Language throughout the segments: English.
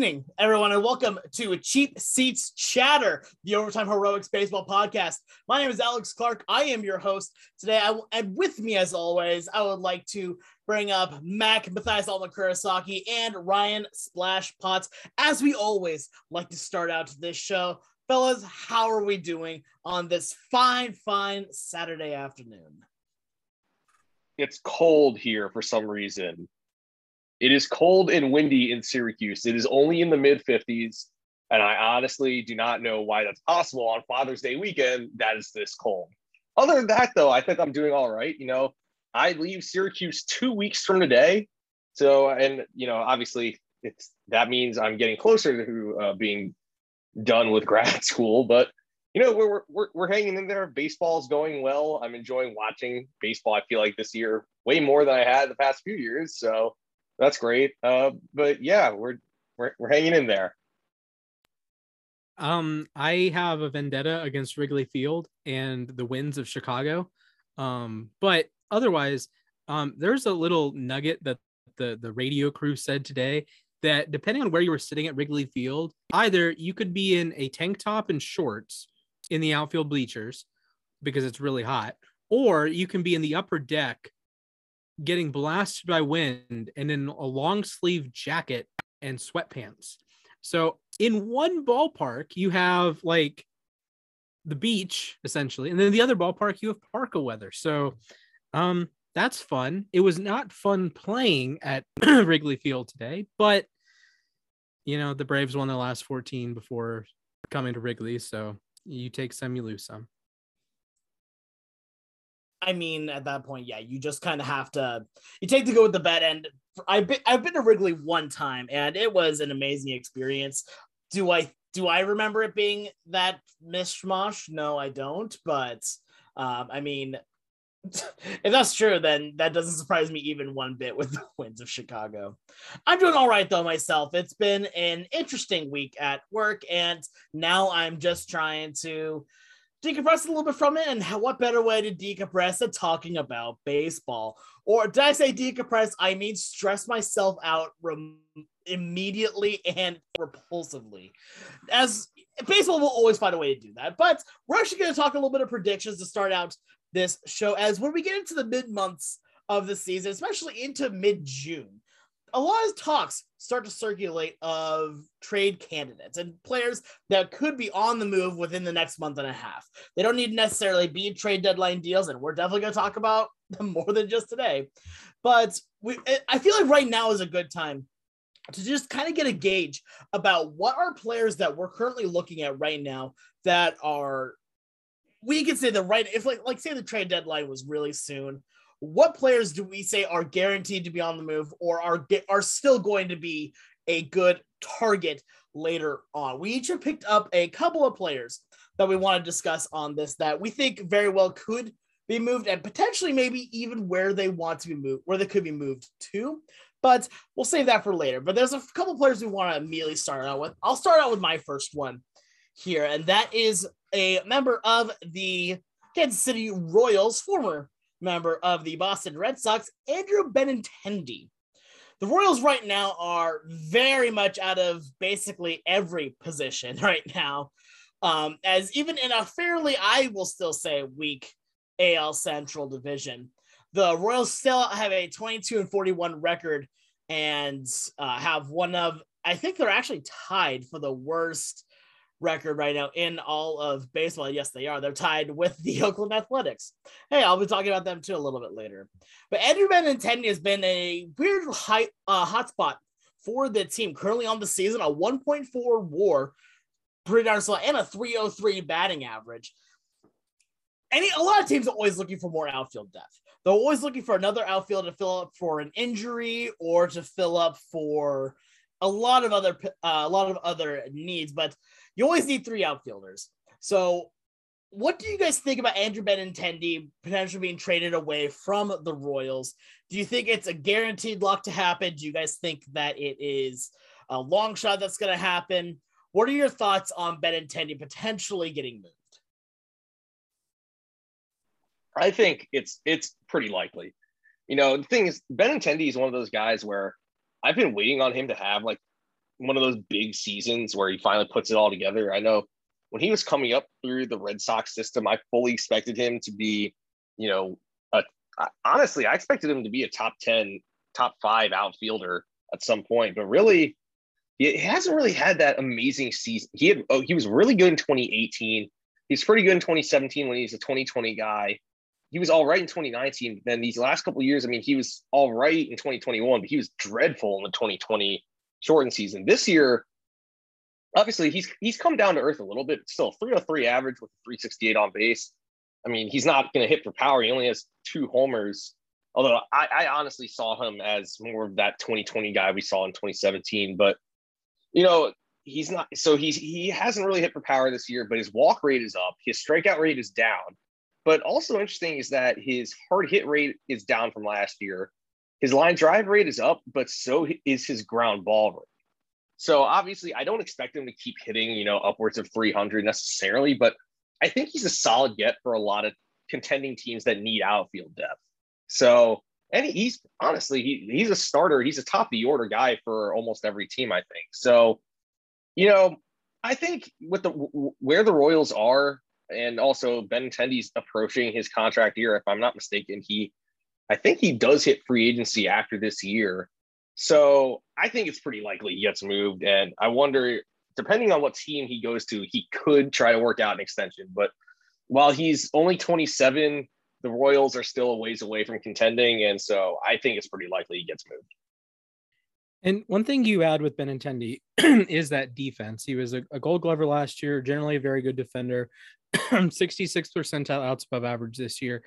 Evening, everyone, and welcome to Cheap Seats Chatter, the Overtime Heroics Baseball Podcast. My name is Alex Clark. I am your host today. I, and with me, as always, I would like to bring up Mac, Matthias Alma and Ryan Splash Potts. As we always like to start out this show, fellas, how are we doing on this fine, fine Saturday afternoon? It's cold here for some reason. It is cold and windy in Syracuse. It is only in the mid 50s. And I honestly do not know why that's possible on Father's Day weekend that is this cold. Other than that, though, I think I'm doing all right. You know, I leave Syracuse two weeks from today. So, and, you know, obviously it's that means I'm getting closer to uh, being done with grad school. But, you know, we're, we're, we're hanging in there. Baseball's going well. I'm enjoying watching baseball. I feel like this year way more than I had the past few years. So, that's great. Uh, but yeah, we're, we're we're hanging in there. Um, I have a vendetta against Wrigley Field and the winds of Chicago. Um, but otherwise, um, there's a little nugget that the the radio crew said today that depending on where you were sitting at Wrigley Field, either you could be in a tank top and shorts in the outfield bleachers because it's really hot, or you can be in the upper deck getting blasted by wind and in a long sleeve jacket and sweatpants. So in one ballpark, you have like the beach essentially, and then the other ballpark you have parka weather. So um that's fun. It was not fun playing at Wrigley Field today, but you know, the Braves won the last 14 before coming to Wrigley, so you take some, you lose some. I mean, at that point, yeah, you just kind of have to you take the go with the bet. And I've been I've been to Wrigley one time, and it was an amazing experience. Do I do I remember it being that mishmash? No, I don't. But um, I mean, if that's true, then that doesn't surprise me even one bit with the winds of Chicago. I'm doing all right though myself. It's been an interesting week at work, and now I'm just trying to decompress a little bit from it. And what better way to decompress than talking about baseball? Or did I say decompress? I mean stress myself out rem- immediately and repulsively. As baseball will always find a way to do that. But we're actually going to talk a little bit of predictions to start out this show. As when we get into the mid months of the season, especially into mid June, a lot of talks start to circulate of trade candidates and players that could be on the move within the next month and a half. They don't need necessarily be trade deadline deals, and we're definitely going to talk about them more than just today. But we, I feel like right now is a good time to just kind of get a gauge about what are players that we're currently looking at right now that are we can say the right if like like say the trade deadline was really soon what players do we say are guaranteed to be on the move or are are still going to be a good target later on? We each have picked up a couple of players that we want to discuss on this that we think very well could be moved and potentially maybe even where they want to be moved, where they could be moved to. But we'll save that for later. But there's a couple of players we want to immediately start out with. I'll start out with my first one here, and that is a member of the Kansas City Royals, former member of the Boston Red Sox, Andrew Benintendi. The Royals right now are very much out of basically every position right now. Um, as even in a fairly, I will still say, weak AL Central division, the Royals still have a 22 and 41 record and uh, have one of, I think they're actually tied for the worst record right now in all of baseball. Yes, they are. They're tied with the Oakland Athletics. Hey, I'll be talking about them too a little bit later. But Andrew Benintendi has been a weird high uh, for the team. Currently on the season, a 1.4 WAR, pretty darn slow, and a 303 batting average. Any a lot of teams are always looking for more outfield depth. They're always looking for another outfield to fill up for an injury or to fill up for a lot of other uh, a lot of other needs. But you always need three outfielders. So, what do you guys think about Andrew Benintendi potentially being traded away from the Royals? Do you think it's a guaranteed lock to happen? Do you guys think that it is a long shot that's going to happen? What are your thoughts on Benintendi potentially getting moved? I think it's it's pretty likely. You know, the thing is, Benintendi is one of those guys where I've been waiting on him to have like one of those big seasons where he finally puts it all together. I know when he was coming up through the Red Sox system, I fully expected him to be, you know, a, honestly, I expected him to be a top 10, top five outfielder at some point, but really, he hasn't really had that amazing season. He had, oh, he was really good in 2018. He's pretty good in 2017 when he's a 2020 guy. He was all right in 2019. Then these last couple years, I mean, he was all right in 2021, but he was dreadful in the 2020 shortened season. This year, obviously, he's he's come down to earth a little bit. Still 303 average with 368 on base. I mean, he's not going to hit for power. He only has two homers. Although I, I honestly saw him as more of that 2020 guy we saw in 2017. But you know, he's not. So he's he hasn't really hit for power this year. But his walk rate is up. His strikeout rate is down. But also interesting is that his hard hit rate is down from last year. His line drive rate is up, but so is his ground ball rate. So obviously, I don't expect him to keep hitting, you know, upwards of 300 necessarily, but I think he's a solid get for a lot of contending teams that need outfield depth. So, and he's honestly, he, he's a starter. He's a top of the order guy for almost every team, I think. So, you know, I think with the where the Royals are, and also Ben Benintendi's approaching his contract year, if I'm not mistaken, he I think he does hit free agency after this year. So I think it's pretty likely he gets moved. And I wonder, depending on what team he goes to, he could try to work out an extension. But while he's only 27, the Royals are still a ways away from contending. And so I think it's pretty likely he gets moved. And one thing you add with Benintendi is that defense. He was a, a, gold glover last year, generally a very good defender, 66 percentile outs above average this year.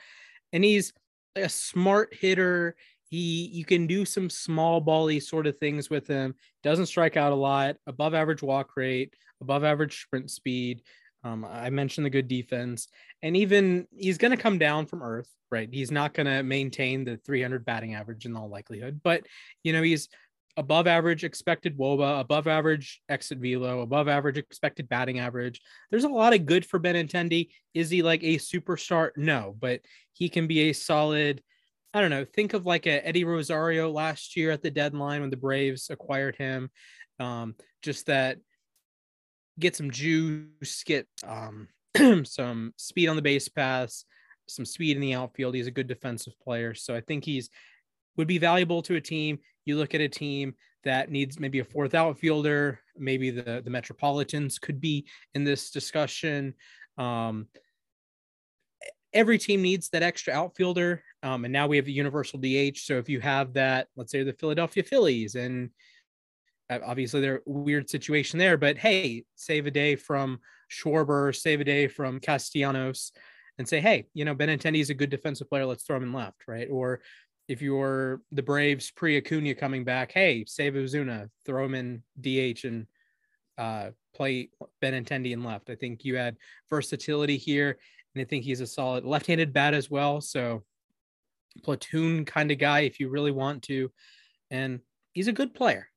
And he's a smart hitter. He you can do some small bally sort of things with him. Doesn't strike out a lot. Above average walk rate, above average sprint speed. Um, I mentioned the good defense, and even he's going to come down from earth, right? He's not going to maintain the 300 batting average in all likelihood, but you know he's above average expected woba, above average exit velo, above average expected batting average. There's a lot of good for Benintendi. Is he like a superstar? No, but he can be a solid. I don't know. Think of like a Eddie Rosario last year at the deadline when the Braves acquired him. Um, just that get some juice, get um, some speed on the base pass, some speed in the outfield. He's a good defensive player, so I think he's would be valuable to a team. You look at a team that needs maybe a fourth outfielder, maybe the the Metropolitans could be in this discussion. Um, every team needs that extra outfielder, um, and now we have a universal DH. So if you have that, let's say the Philadelphia Phillies, and uh, obviously they're weird situation there, but hey, save a day from Schwarber, save a day from Castellanos, and say, hey, you know, Benintendi is a good defensive player. Let's throw him in left, right? Or if you're the Braves pre Acuna coming back, hey, save Ozuna, throw him in DH and uh, play Benintendi in left. I think you had versatility here, and I think he's a solid left-handed bat as well. So platoon kind of guy if you really want to, and he's a good player.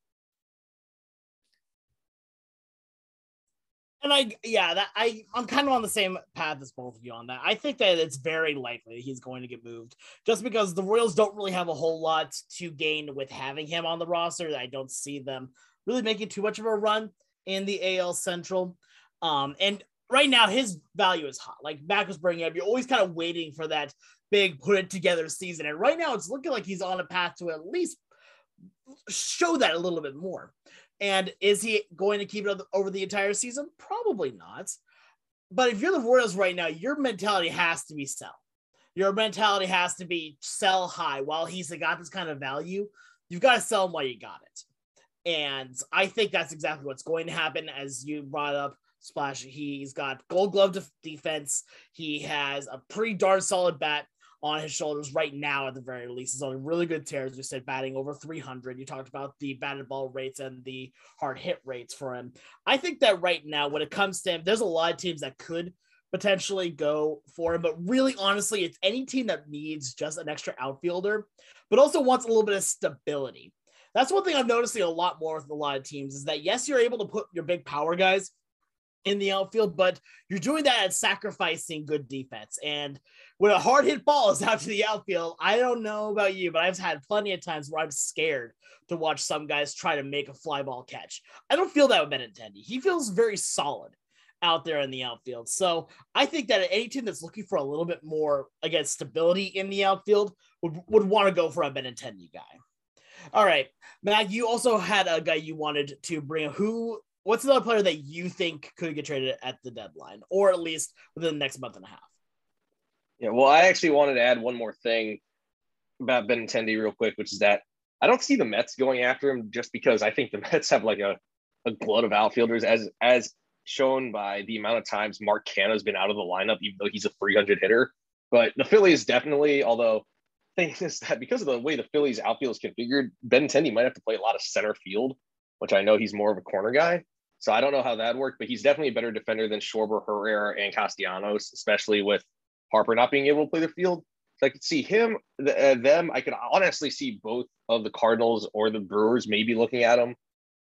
And I, yeah, that I, I'm kind of on the same path as both of you on that. I think that it's very likely he's going to get moved, just because the Royals don't really have a whole lot to gain with having him on the roster. I don't see them really making too much of a run in the AL Central. Um, and right now his value is hot. Like Mac was bringing up, you're always kind of waiting for that big put it together season, and right now it's looking like he's on a path to at least show that a little bit more. And is he going to keep it over the entire season? Probably not. But if you're the Royals right now, your mentality has to be sell. Your mentality has to be sell high. While he's got this kind of value, you've got to sell him while you got it. And I think that's exactly what's going to happen. As you brought up, Splash, he's got gold glove defense. He has a pretty darn solid bat on his shoulders right now at the very least. He's on really good tear, as you said, batting over 300. You talked about the batted ball rates and the hard hit rates for him. I think that right now, when it comes to him, there's a lot of teams that could potentially go for him, but really, honestly, it's any team that needs just an extra outfielder, but also wants a little bit of stability. That's one thing I'm noticing a lot more with a lot of teams is that yes, you're able to put your big power guys in the outfield, but you're doing that at sacrificing good defense. And when a hard hit ball is out to the outfield, I don't know about you, but I've had plenty of times where I'm scared to watch some guys try to make a fly ball catch. I don't feel that with Benintendi. He feels very solid out there in the outfield. So I think that any team that's looking for a little bit more, again, stability in the outfield would, would want to go for a Benintendi guy. All right, Matt, you also had a guy you wanted to bring. Who? What's another player that you think could get traded at the deadline, or at least within the next month and a half? Yeah, well, I actually wanted to add one more thing about Benintendi real quick, which is that I don't see the Mets going after him just because I think the Mets have like a, a glut of outfielders as as shown by the amount of times Mark Canha's been out of the lineup, even though he's a 300 hitter. But the Phillies definitely, although thing is that because of the way the Phillies outfield is configured, Benintendi might have to play a lot of center field, which I know he's more of a corner guy. So I don't know how that worked, but he's definitely a better defender than Schwarber, Herrera, and Castellanos, especially with Harper not being able to play the field. So I could see him, uh, them. I could honestly see both of the Cardinals or the Brewers maybe looking at him.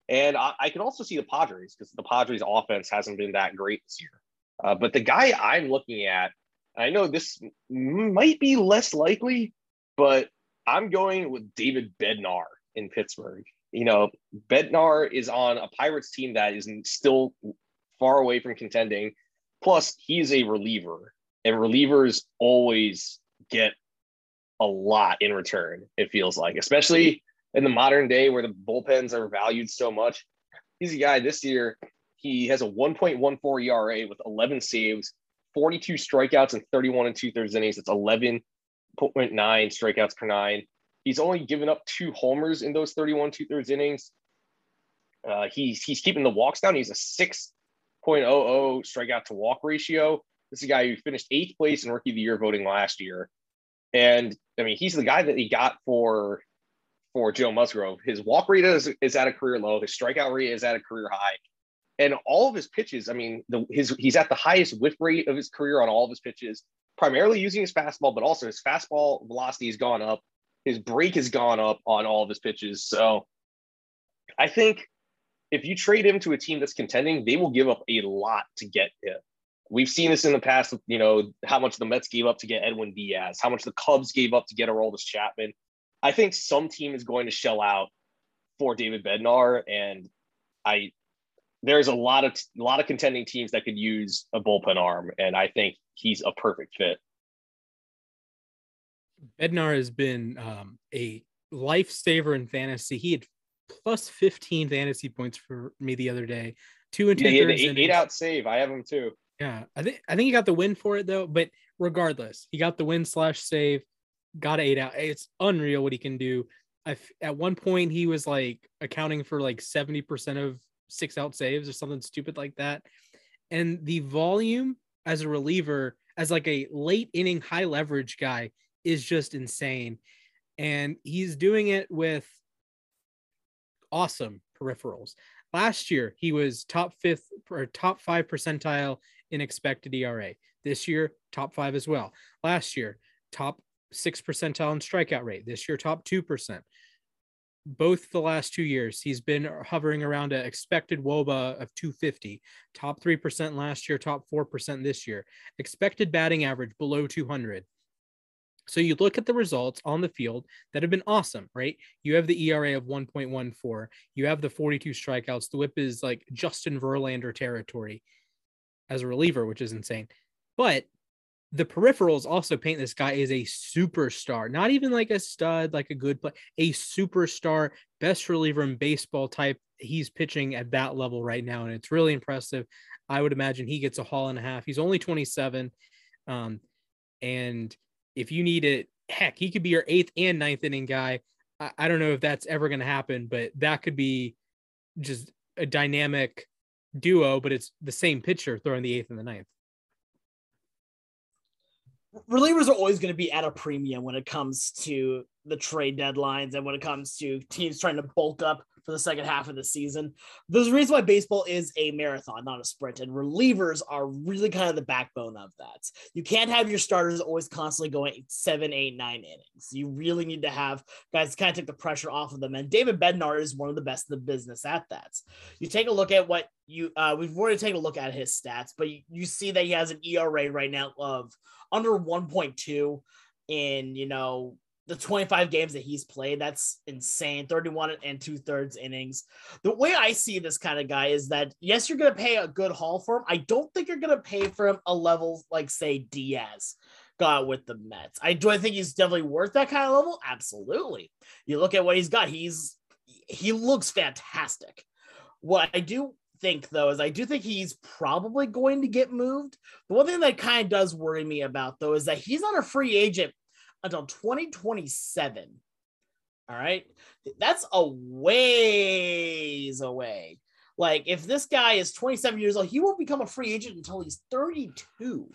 And I, I could also see the Padres because the Padres offense hasn't been that great this year. Uh, but the guy I'm looking at, I know this might be less likely, but I'm going with David Bednar in Pittsburgh. You know, Bednar is on a Pirates team that is still far away from contending. Plus, he's a reliever, and relievers always get a lot in return, it feels like, especially in the modern day where the bullpens are valued so much. He's a guy this year, he has a 1.14 ERA with 11 saves, 42 strikeouts, and 31 and two thirds innings. It's 11.9 strikeouts per nine. He's only given up two homers in those 31 two thirds innings. Uh, he's he's keeping the walks down. He's a 6.00 strikeout to walk ratio. This is a guy who finished eighth place in rookie of the year voting last year. And I mean, he's the guy that he got for for Joe Musgrove. His walk rate is, is at a career low. His strikeout rate is at a career high. And all of his pitches, I mean, the, his he's at the highest whiff rate of his career on all of his pitches primarily using his fastball, but also his fastball velocity has gone up. His break has gone up on all of his pitches. So I think if you trade him to a team that's contending, they will give up a lot to get him. We've seen this in the past, you know, how much the Mets gave up to get Edwin Diaz, how much the Cubs gave up to get Aroldis Chapman. I think some team is going to shell out for David Bednar, and I there's a lot of a lot of contending teams that could use a bullpen arm, and I think he's a perfect fit. Bednar has been um, a lifesaver in fantasy. He had plus 15 fantasy points for me the other day. Two and two yeah, eight, eight out save. I have him too. Yeah, I think I think he got the win for it though. But regardless, he got the win slash save. Got eight out. It's unreal what he can do. I, at one point he was like accounting for like 70% of six out saves or something stupid like that. And the volume as a reliever, as like a late inning high leverage guy, is just insane. And he's doing it with awesome peripherals. Last year, he was top fifth or top five percentile in expected ERA. This year, top five as well. Last year, top six percentile in strikeout rate. This year, top two percent both the last two years, he's been hovering around an expected WOBA of 250, top 3% last year, top 4% this year, expected batting average below 200. So you look at the results on the field that have been awesome, right? You have the ERA of 1.14, you have the 42 strikeouts. The whip is like Justin Verlander territory as a reliever, which is insane. But the peripherals also paint this guy as a superstar, not even like a stud, like a good play, a superstar, best reliever in baseball type. He's pitching at that level right now, and it's really impressive. I would imagine he gets a haul and a half. He's only 27. Um, and if you need it, heck, he could be your eighth and ninth inning guy. I, I don't know if that's ever going to happen, but that could be just a dynamic duo, but it's the same pitcher throwing the eighth and the ninth relievers are always going to be at a premium when it comes to the trade deadlines and when it comes to teams trying to bulk up for the second half of the season. There's a reason why baseball is a marathon, not a sprint, and relievers are really kind of the backbone of that. You can't have your starters always constantly going seven, eight, nine innings. You really need to have guys kind of take the pressure off of them. And David Bednar is one of the best in the business at that. You take a look at what you uh, we've already taken a look at his stats, but you, you see that he has an ERA right now of under 1.2 in you know the 25 games that he's played. That's insane. 31 and two thirds innings. The way I see this kind of guy is that yes, you're gonna pay a good haul for him. I don't think you're gonna pay for him a level like say Diaz got with the Mets. I do I think he's definitely worth that kind of level. Absolutely. You look at what he's got. He's he looks fantastic. What I do think though is I do think he's probably going to get moved. The one thing that kind of does worry me about though is that he's not a free agent until 2027. All right. That's a ways away. Like if this guy is 27 years old, he won't become a free agent until he's 32.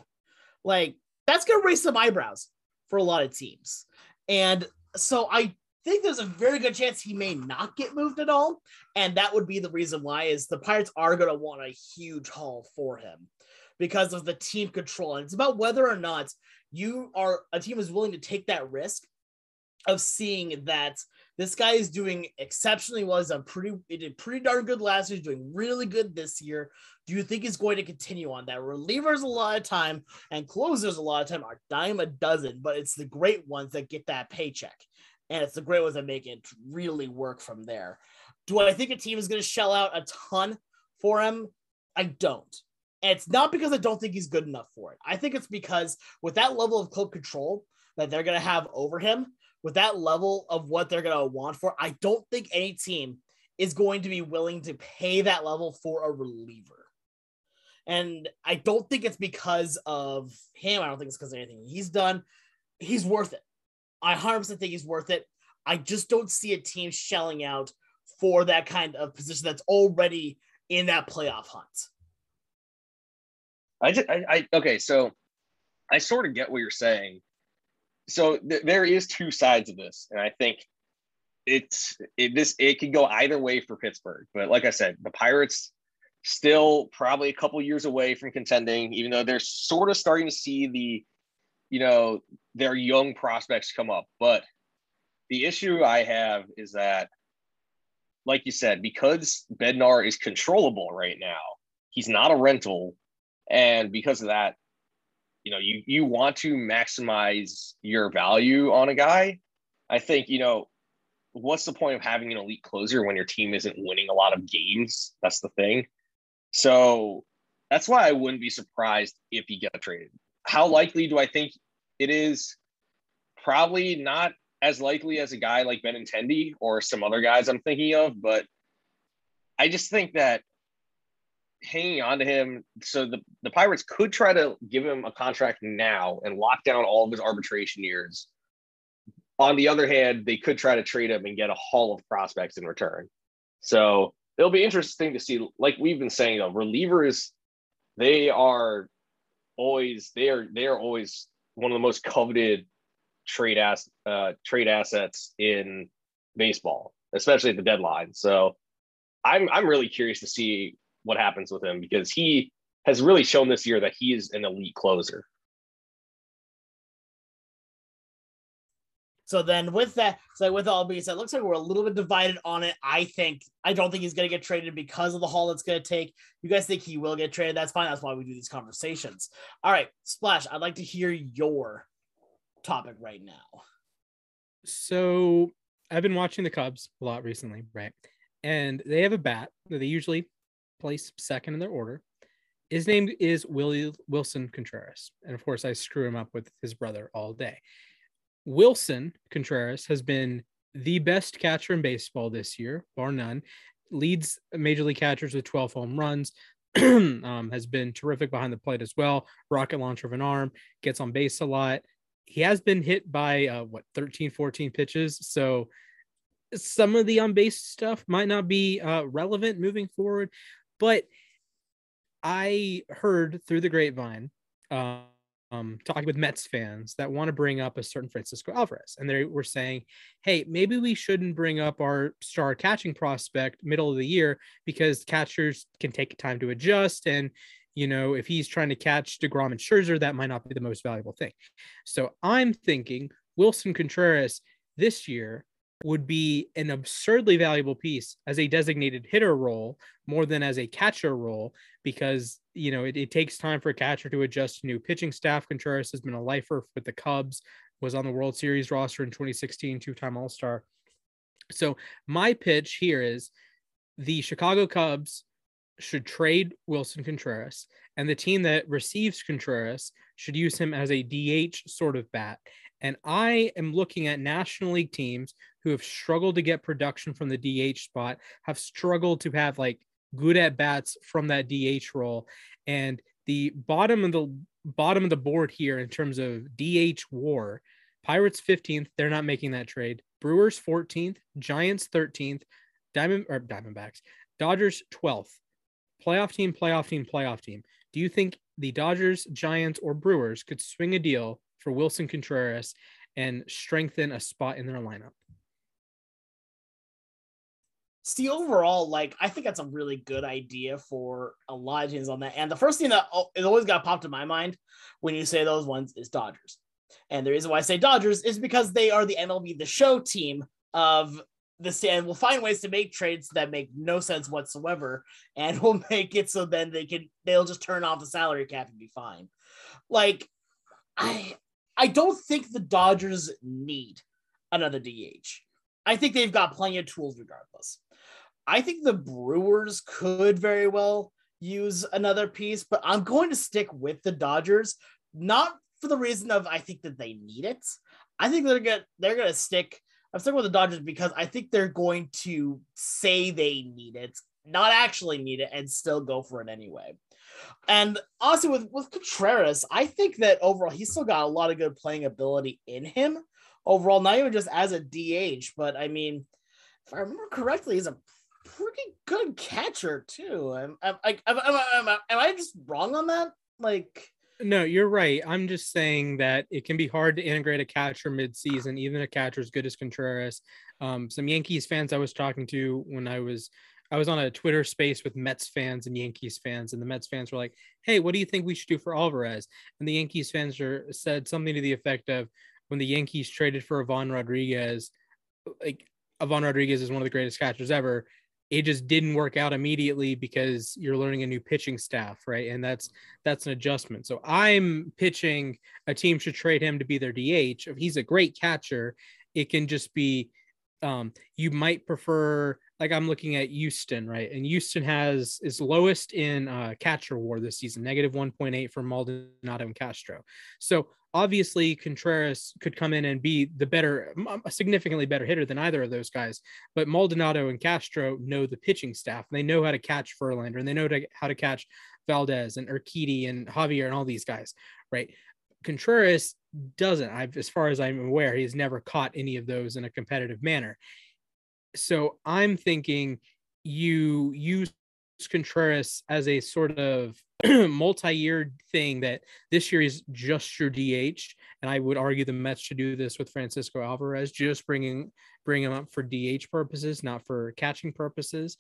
Like that's going to raise some eyebrows for a lot of teams. And so I think there's a very good chance he may not get moved at all. And that would be the reason why is the Pirates are going to want a huge haul for him because of the team control. And it's about whether or not you are a team is willing to take that risk of seeing that this guy is doing exceptionally well. He's a pretty, he did pretty darn good last year. He's doing really good this year. Do you think he's going to continue on that? Relievers a lot of time and closers a lot of time are dime a dozen, but it's the great ones that get that paycheck. And it's the great ones that make it really work from there. Do I think a team is going to shell out a ton for him? I don't. And it's not because I don't think he's good enough for it. I think it's because with that level of club control that they're going to have over him, with that level of what they're going to want for, I don't think any team is going to be willing to pay that level for a reliever. And I don't think it's because of him. I don't think it's because of anything he's done. He's worth it. I 100% think he's worth it. I just don't see a team shelling out for that kind of position that's already in that playoff hunt. I just, I, I okay, so I sort of get what you're saying. So th- there is two sides of this, and I think it's it this it could go either way for Pittsburgh. But like I said, the Pirates still probably a couple years away from contending, even though they're sort of starting to see the, you know, their young prospects come up. But the issue I have is that, like you said, because Bednar is controllable right now, he's not a rental and because of that you know you you want to maximize your value on a guy. I think you know what's the point of having an elite closer when your team isn't winning a lot of games? That's the thing. So that's why i wouldn't be surprised if he got traded. How likely do i think it is? Probably not as likely as a guy like Benintendi or some other guys i'm thinking of but i just think that hanging on to him. So the, the Pirates could try to give him a contract now and lock down all of his arbitration years. On the other hand, they could try to trade him and get a haul of prospects in return. So it'll be interesting to see. Like we've been saying, though, relievers, they are always they are they are always one of the most coveted trade ass uh, trade assets in baseball, especially at the deadline. So I'm I'm really curious to see what happens with him because he has really shown this year that he is an elite closer. So then with that, so with all being said, looks like we're a little bit divided on it. I think I don't think he's gonna get traded because of the haul it's gonna take. You guys think he will get traded? That's fine. That's why we do these conversations. All right, Splash, I'd like to hear your topic right now. So I've been watching the Cubs a lot recently, right? And they have a bat that they usually place second in their order. His name is Willie Willson Contreras. And of course, I screw him up with his brother all day. Willson Contreras has been the best catcher in baseball this year, bar none. Leads major league catchers with 12 home runs. um, has been terrific behind the plate as well. Rocket launcher of an arm, gets on base a lot. He has been hit by uh, what 13, 14 pitches. So some of the on base stuff might not be uh, relevant moving forward, but I heard through the grapevine, um, um, talking with Mets fans that want to bring up a certain Francisco Alvarez, and they were saying, "Hey, maybe we shouldn't bring up our star catching prospect middle of the year because catchers can take time to adjust, and you know if he's trying to catch deGrom and Scherzer, that might not be the most valuable thing." So I'm thinking Willson Contreras this year would be an absurdly valuable piece as a designated hitter role more than as a catcher role because you know it, it takes time for a catcher to adjust to new pitching staff. Contreras has been a lifer with the Cubs, was on the World Series roster in 2016, two-time All-Star. So my pitch here is the Chicago Cubs should trade Willson Contreras, and the team that receives Contreras should use him as a DH sort of bat. And I am looking at National League teams who have struggled to get production from the DH spot, have struggled to have like good at bats from that DH role. And the bottom of the bottom of the board here in terms of DH war, Pirates 15th, they're not making that trade. Brewers 14th, Giants 13th, Diamond or Diamondbacks, Dodgers 12th. Playoff team, playoff team, playoff team. Do you think the Dodgers, Giants, or Brewers could swing a deal for Willson Contreras and strengthen a spot in their lineup? See, overall, like I think that's a really good idea for a lot of teams on that. And the first thing that is always got popped in my mind when you say those ones is Dodgers. And the reason why I say Dodgers is because they are the MLB the Show team of the stand will find ways to make trades that make no sense whatsoever and will make it so then they can they'll just turn off the salary cap and be fine. Like I I don't think the Dodgers need another DH. I think they've got plenty of tools regardless. I think the Brewers could very well use another piece, but I'm going to stick with the Dodgers, not for the reason of I think that they need it. I think they're gonna they're gonna stick I'm sticking with the Dodgers because I think they're going to say they need it, not actually need it, and still go for it anyway. And also with, with Contreras, I think that overall he's still got a lot of good playing ability in him. Overall, not even just as a DH, but I mean, if I remember correctly, he's a pretty good catcher too. Am, am, am, am, am I just wrong on that? Like, no, you're right. I'm just saying that it can be hard to integrate a catcher mid-season, even a catcher as good as Contreras. Um, some Yankees fans I was talking to when I was I was on a Twitter space with Mets fans and Yankees fans, and the Mets fans were like, "Hey, what do you think we should do for Alvarez?" And the Yankees fans are, said something to the effect of, "When the Yankees traded for Ivan Rodriguez, like Ivan Rodriguez is one of the greatest catchers ever it just didn't work out immediately because you're learning a new pitching staff right? And that's that's an adjustment. So i'm pitching a team should trade him to be their dh if he's a great catcher it can just be um, you might prefer like i'm looking at houston right and houston has is lowest in uh, catcher war this season negative 1.8 for maldonado and castro so obviously Contreras could come in and be the better, a significantly better hitter than either of those guys. But Maldonado and Castro know the pitching staff. They know how to catch Verlander and they know to, how to catch Valdez and Urquidy and Javier and all these guys, right? Contreras doesn't. I've, as far as I'm aware, he's never caught any of those in a competitive manner. So I'm thinking you use Contreras as a sort of multi-year thing that this year is just your DH, and I would argue the Mets should do this with Francisco Alvarez, just bringing bring him up for DH purposes, not for catching purposes,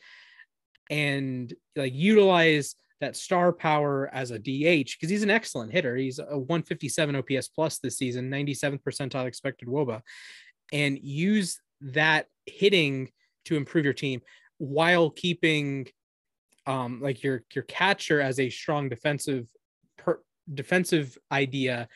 and like utilize that star power as a DH because he's an excellent hitter. He's a 157 OPS plus this season, 97th percentile expected WOBA, and use that hitting to improve your team while keeping um, like your your catcher as a strong defensive per, defensive idea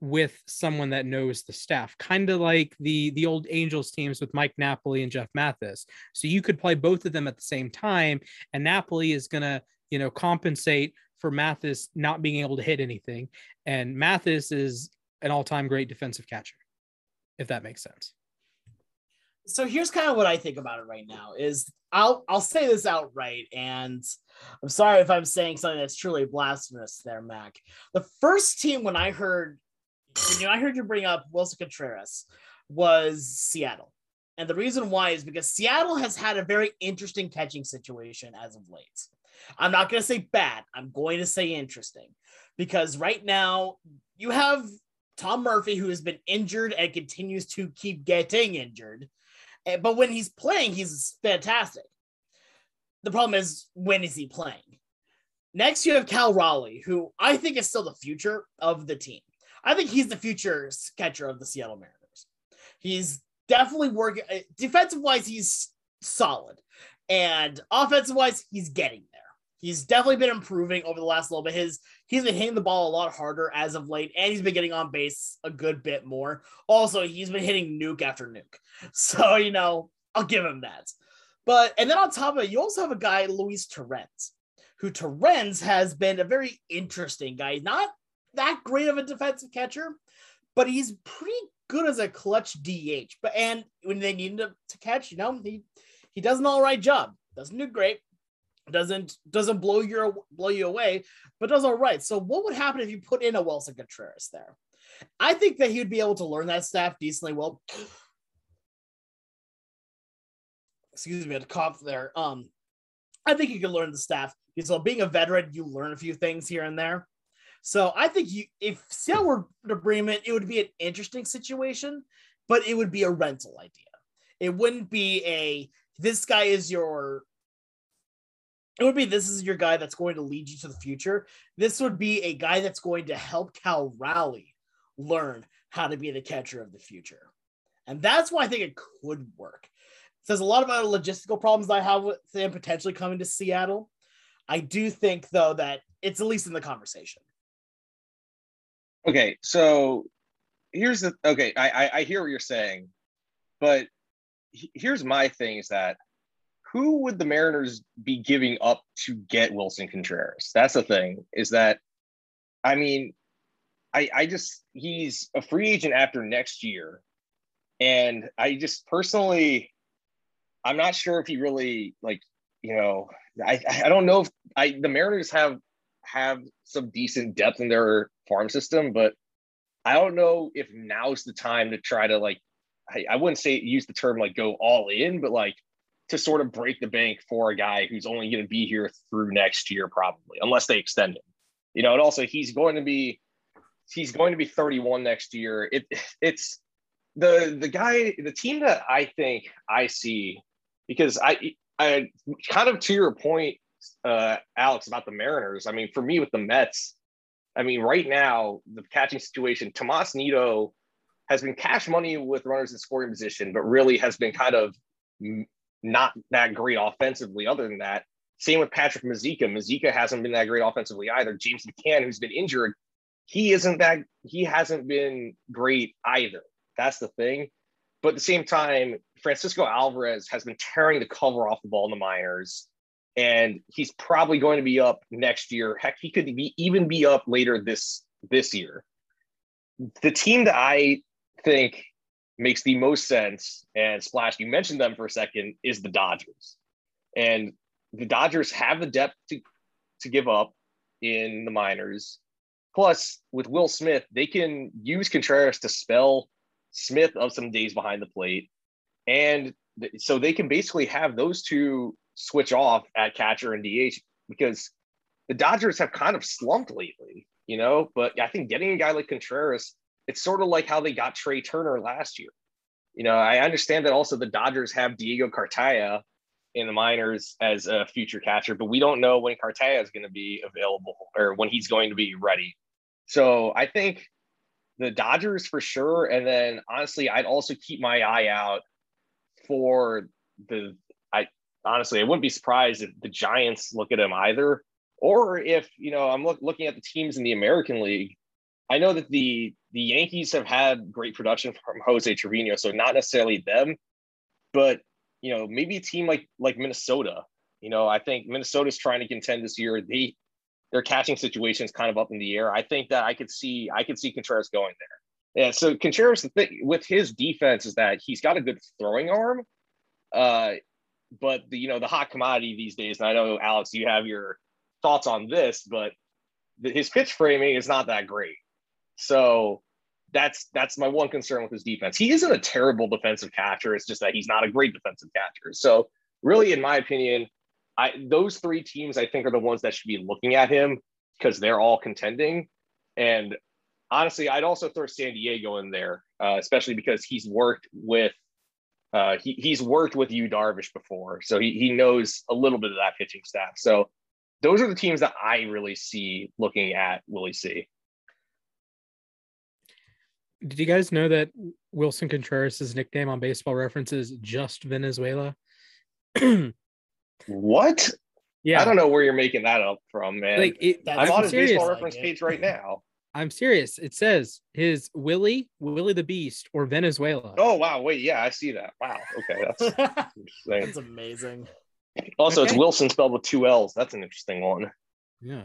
with someone that knows the staff, kind of like the the old Angels teams with Mike Napoli and Jeff Mathis. So you could play both of them at the same time, and Napoli is gonna you know compensate for Mathis not being able to hit anything, and Mathis is an all-time great defensive catcher, if that makes sense so here's kind of what I think about it right now is I'll I'll say this outright and I'm sorry if I'm saying something that's truly blasphemous there, Mac. The first team when I heard when you I heard you bring up Willson Contreras was Seattle. And the reason why is because Seattle has had a very interesting catching situation as of late. I'm not going to say bad, I'm going to say interesting because right now you have Tom Murphy, who has been injured and continues to keep getting injured. But when he's playing, he's fantastic. The problem is, when is he playing? Next, you have Cal Raleigh, who I think is still the future of the team. I think he's the future catcher of the Seattle Mariners. He's definitely working uh, defensive wise. He's solid, and offensive wise, he's getting there. He's definitely been improving over the last little bit. His he's been hitting the ball a lot harder as of late, and he's been getting on base a good bit more. Also, he's been hitting nuke after nuke. So you know, I'll give him that. But and then on top of it, you also have a guy, Luis Torrens, who Torrens has been a very interesting guy. Not that great of a defensive catcher, but he's pretty good as a clutch DH. But and when they need him to catch, you know, he he does an all right job. Doesn't do great, doesn't doesn't blow your blow you away, but does all right. So what would happen if you put in a Willson Contreras there? I think that he would be able to learn that staff decently well. Excuse me, I had cough there. Um, I think he could learn the staff. So being a veteran, you learn a few things here and there. So I think you, if Seattle were to in, it would be an interesting situation, but it would be a rental idea. It wouldn't be a this guy is your it would be this is your guy that's going to lead you to the future. This would be a guy that's going to help Cal Raleigh learn how to be the catcher of the future. And that's why I think it could work. There's a lot of other logistical problems I have with him potentially coming to Seattle. I do think, though, that it's at least in the conversation. Okay, so here's the okay. I I, I hear what you're saying, but here's my thing: is that who would the Mariners be giving up to get Willson Contreras? That's the thing. Is that, I mean, I I just he's a free agent after next year, and I just personally, I'm not sure if he really like you know I I don't know if I the Mariners have have some decent depth in their farm system, but I don't know if now's the time to try to like I, I wouldn't say use the term like go all in, but like to sort of break the bank for a guy who's only going to be here through next year, probably, unless they extend him. You know, and also he's going to be he's going to be 31 next year. It it's the the guy the team that I think I see because I I kind of to your point, uh, Alex, about the Mariners. I mean, for me with the Mets, I mean, right now the catching situation, Tomas Nido has been cash money with runners in scoring position, but really has been kind of not that great offensively. Other than that, same with Patrick Mazeika. Mazeika hasn't been that great offensively either. James McCann, who's been injured, he isn't that he hasn't been great either. That's the thing. But at the same time, Francisco Alvarez has been tearing the cover off the ball in the minors, and he's probably going to be up next year. Heck, he could be even be up later this this year. The team that I think makes the most sense, and Splash, you mentioned them for a second, is the Dodgers. And the Dodgers have the depth to, to give up in the minors. Plus, with Will Smith, they can use Contreras to spell Smith of some days behind the plate. And th- so they can basically have those two switch off at catcher and DH because the Dodgers have kind of slumped lately, you know. But I think getting a guy like Contreras it's sort of like how they got Trea Turner last year. You know, I understand that also the Dodgers have Diego Cartaya in the minors as a future catcher, but we don't know when Cartaya is going to be available or when he's going to be ready. So I think the Dodgers for sure. And then honestly, I'd also keep my eye out for the I honestly I wouldn't be surprised if the Giants look at him either. Or if, you know, I'm look, looking at the teams in the American League I know that the the Yankees have had great production from Jose Trevino, so not necessarily them, but you know maybe a team like like Minnesota. You know, I think Minnesota's trying to contend this year. They their catching situation is kind of up in the air. I think that I could see I could see Contreras going there. Yeah, so Contreras the thing with his defense is that he's got a good throwing arm, uh, but the you know the hot commodity these days. And I know Alex, you have your thoughts on this, but the, his pitch framing is not that great. So that's that's my one concern with his defense. He isn't a terrible defensive catcher. It's just that he's not a great defensive catcher. So really, in my opinion, I those three teams I think are the ones that should be looking at him because they're all contending. And honestly, I'd also throw San Diego in there, uh, especially because he's worked with uh, he, he's worked with Yu Darvish before, so he, he knows a little bit of that pitching staff. So those are the teams that I really see looking at Willie C. Did you guys know that Willson Contreras' nickname on Baseball Reference is just Venezuela? what? Yeah, I don't know where you're making that up from, man. Like it, That's I'm I'm on his serious. baseball Like reference it. page right now. I'm serious. It says his Willie, Willie the Beast, or Venezuela. Oh wow, wait, yeah, I see that. Wow, okay, that's That's amazing. Also, it's Willson spelled with two L's. That's an interesting one. Yeah.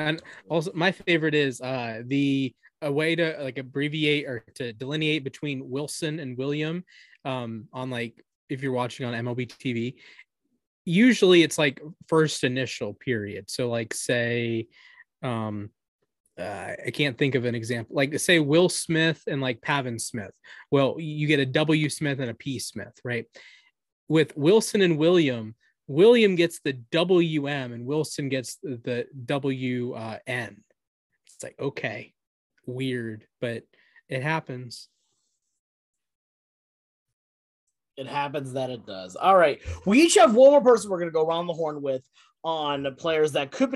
And also my favorite is uh the a way to like abbreviate or to delineate between Wilson and William um on like if you're watching on MLB TV. Usually it's like first initial period. So like say um uh, I can't think of an example. Like say Will Smith and like Pavin Smith. Well, you get a W Smith and a P Smith, right? With Wilson and William, William gets the WM and Wilson gets the, WN. It's like, okay, weird, but it happens. It happens that it does. All right. We each have one more person we're going to go around the horn with on players that could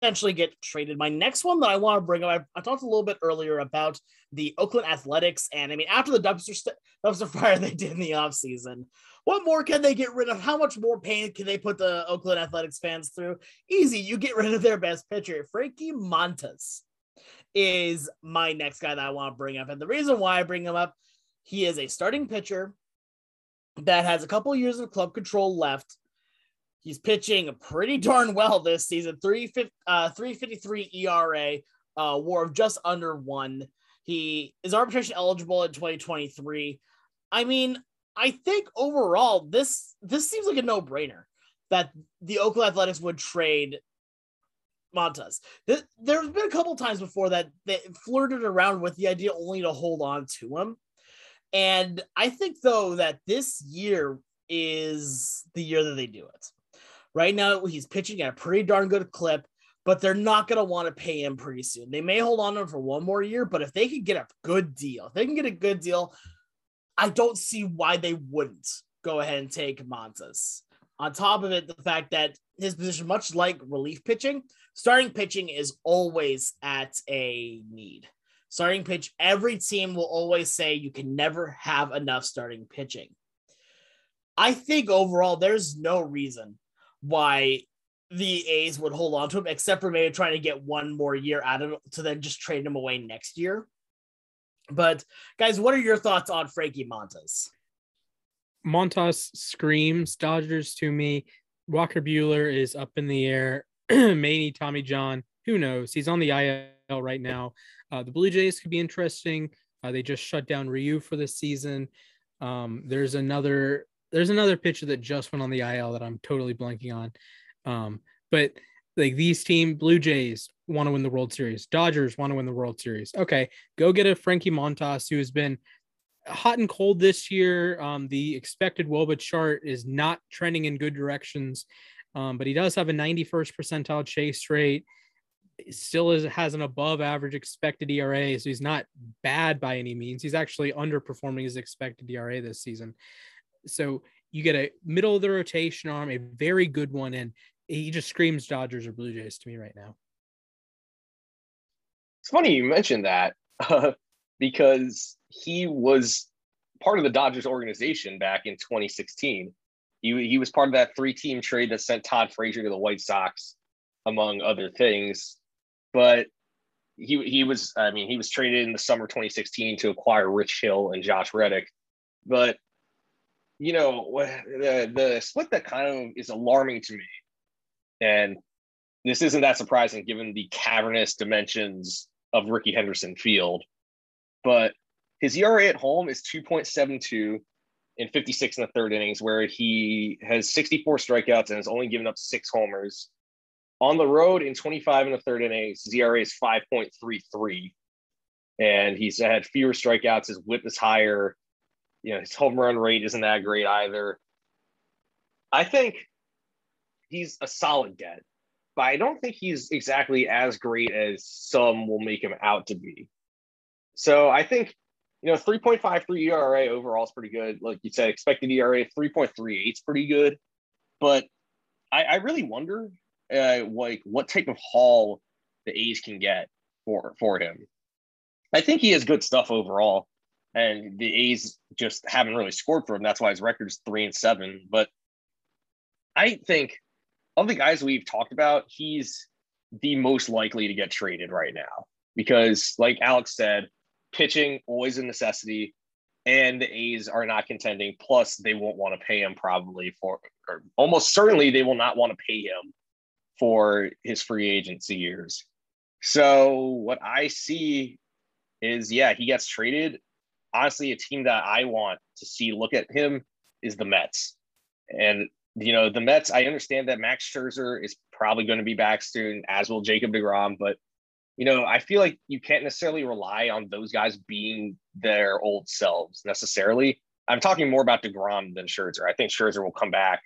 potentially get traded. My next one that I want to bring up, I, I talked a little bit earlier about the Oakland Athletics. And I mean, after the dumpster, st- dumpster fire they did in the offseason, what more can they get rid of? How much more pain can they put the Oakland Athletics fans through? Easy. You get rid of their best pitcher, Frankie Montas is my next guy that I want to bring up. And the reason why I bring him up, he is a starting pitcher that has a couple years of club control left. He's pitching pretty darn well this season. 350, uh, 353 ERA, uh, war of just under one. He is arbitration eligible in 2023. I mean, I think overall this this seems like a no-brainer that the Oakland Athletics would trade Montas. Th- There's been a couple times before that they flirted around with the idea only to hold on to him. And I think though that this year is the year that they do it. Right now, he's pitching at a pretty darn good clip, but they're not going to want to pay him pretty soon. They may hold on to him for one more year, but if they could get a good deal, if they can get a good deal, I don't see why they wouldn't go ahead and take Montas. On top of it, the fact that his position, much like relief pitching, starting pitching is always at a need. Starting pitch, every team will always say you can never have enough starting pitching. I think overall, there's no reason why the A's would hold on to him, except for maybe trying to get one more year out of it to then just trade him away next year. But guys, what are your thoughts on Frankie Montas? Montas screams Dodgers to me. Walker Buehler is up in the air. Maney, Tommy John, who knows? He's on the IL right now. Uh, the Blue Jays could be interesting. Uh, they just shut down Ryu for this season. Um, there's another there's another pitcher that just went on the IL that I'm totally blanking on. Um, but like these team, Blue Jays want to win the World Series. Dodgers want to win the World Series. Okay, go get a Frankie Montas who has been hot and cold this year. Um, the expected WOBA chart is not trending in good directions, um, but he does have a 91st percentile chase rate. He Still is has an above average expected ERA, so he's not bad by any means. He's actually underperforming his expected ERA this season. So you get a middle of the rotation arm, a very good one, and he just screams Dodgers or Blue Jays to me right now. It's funny you mentioned that uh, because he was part of the Dodgers organization back in 2016. He, he was part of that three team trade that sent Todd Frazier to the White Sox, among other things. But he, he was, I mean, he was traded in the summer 2016 to acquire Rich Hill and Josh Reddick. But, you know, the, the split that kind of is alarming to me, and this isn't that surprising given the cavernous dimensions of Rickey Henderson Field, but his ERA at home is 2.72 in 56 in the third innings, where he has 64 strikeouts and has only given up six homers. On the road in 25 in the third innings, ERA is 5.33, and he's had fewer strikeouts. His WHIP is higher. You know, his home run rate isn't that great either. I think he's a solid get but I don't think he's exactly as great as some will make him out to be. So I think, you know, 3.53 ERA overall is pretty good. Like you said, expected ERA 3.38 is pretty good. But I, I really wonder, uh, like, what type of haul the A's can get for for him. I think he has good stuff overall. And the A's just haven't really scored for him. That's why his record is three and seven. But I think of the guys we've talked about, he's the most likely to get traded right now because, like Alex said, pitching always a necessity, and the A's are not contending. Plus, they won't want to pay him probably for, or almost certainly, they will not want to pay him for his free agency years. So, what I see is, yeah, he gets traded. Honestly, a team that I want to see look at him is the Mets. And you know, the Mets, I understand that Max Scherzer is probably going to be back soon, as will Jacob deGrom. But, you know, I feel like you can't necessarily rely on those guys being their old selves necessarily. I'm talking more about deGrom than Scherzer. I think Scherzer will come back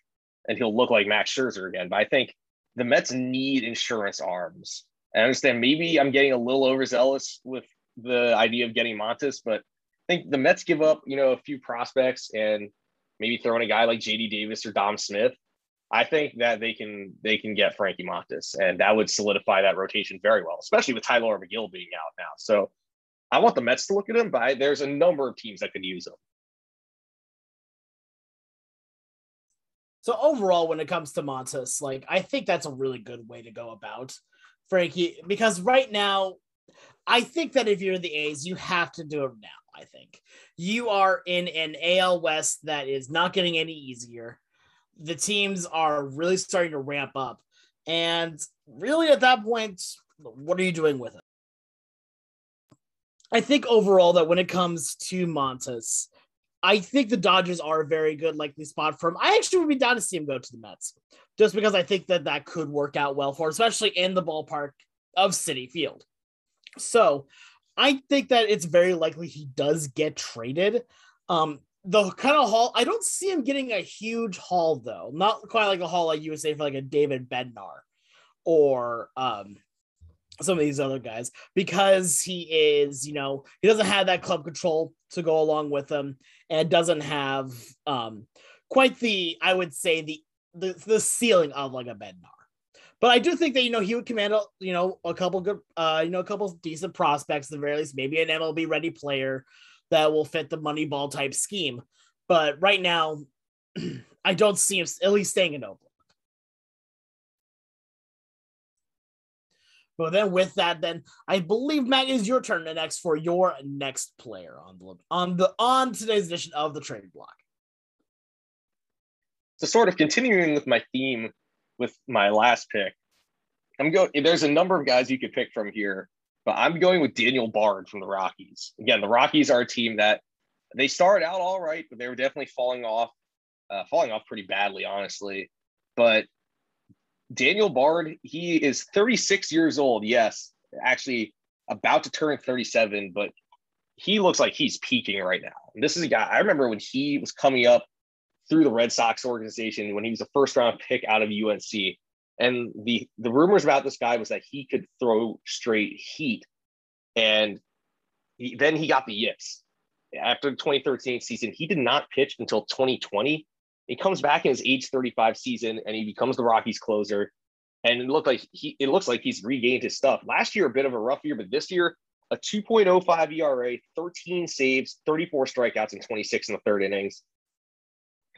and he'll look like Max Scherzer again. But I think the Mets need insurance arms. I understand maybe I'm getting a little overzealous with the idea of getting Montas, but I think the Mets give up, you know, a few prospects and maybe throwing a guy like JD Davis or Dom Smith, I think that they can they can get Frankie Montas, and that would solidify that rotation very well, especially with Tylor Megill being out now. So I want the Mets to look at him, but I, there's a number of teams that could use him. So overall, when it comes to Montas, like I think that's a really good way to go about Frankie because right now, I think that if you're the A's, you have to do it now. I think you are in an AL West that is not getting any easier. The teams are really starting to ramp up. And really, at that point, what are you doing with it? I think overall that when it comes to Montas, I think the Dodgers are a very good likely spot for him. I actually would be down to see him go to the Mets, just because I think that that could work out well for, especially in the ballpark of Citi Field. So I think that it's very likely he does get traded. Um, the kind of haul, I don't see him getting a huge haul though, not quite like a haul like you would say for like a David Bednar or um, some of these other guys because he is, you know, he doesn't have that club control to go along with him and doesn't have um, quite the, I would say the the, the ceiling of like a Bednar. But I do think that you know he would command a you know a couple good uh you know a couple decent prospects at the very least, maybe an MLB ready player that will fit the Moneyball type scheme. But right now, I don't see him at least staying in Oakland. But then with that, then I believe Matt is your turn to next for your next player on the on the on today's edition of the trade block. So sort of continuing with my theme with my last pick. I'm going. There's a number of guys you could pick from here, but I'm going with Daniel Bard from the Rockies. Again, the Rockies are a team that they started out all right, but they were definitely falling off, uh, falling off pretty badly, honestly. But Daniel Bard, he is 36 years old. Yes, actually about to turn 37, but he looks like he's peaking right now. And this is a guy I remember when he was coming up through the Red Sox organization when he was a first round pick out of UNC. And the the rumors about this guy was that he could throw straight heat, and he, then he got the yips. After the 2013 season, he did not pitch until 2020. He comes back in his age 35 season, and he becomes the Rockies closer. And it looked like he it looks like he's regained his stuff. Last year, a bit of a rough year, but this year, a 2.05 ERA, 13 saves, 34 strikeouts, and 26 in the third innings.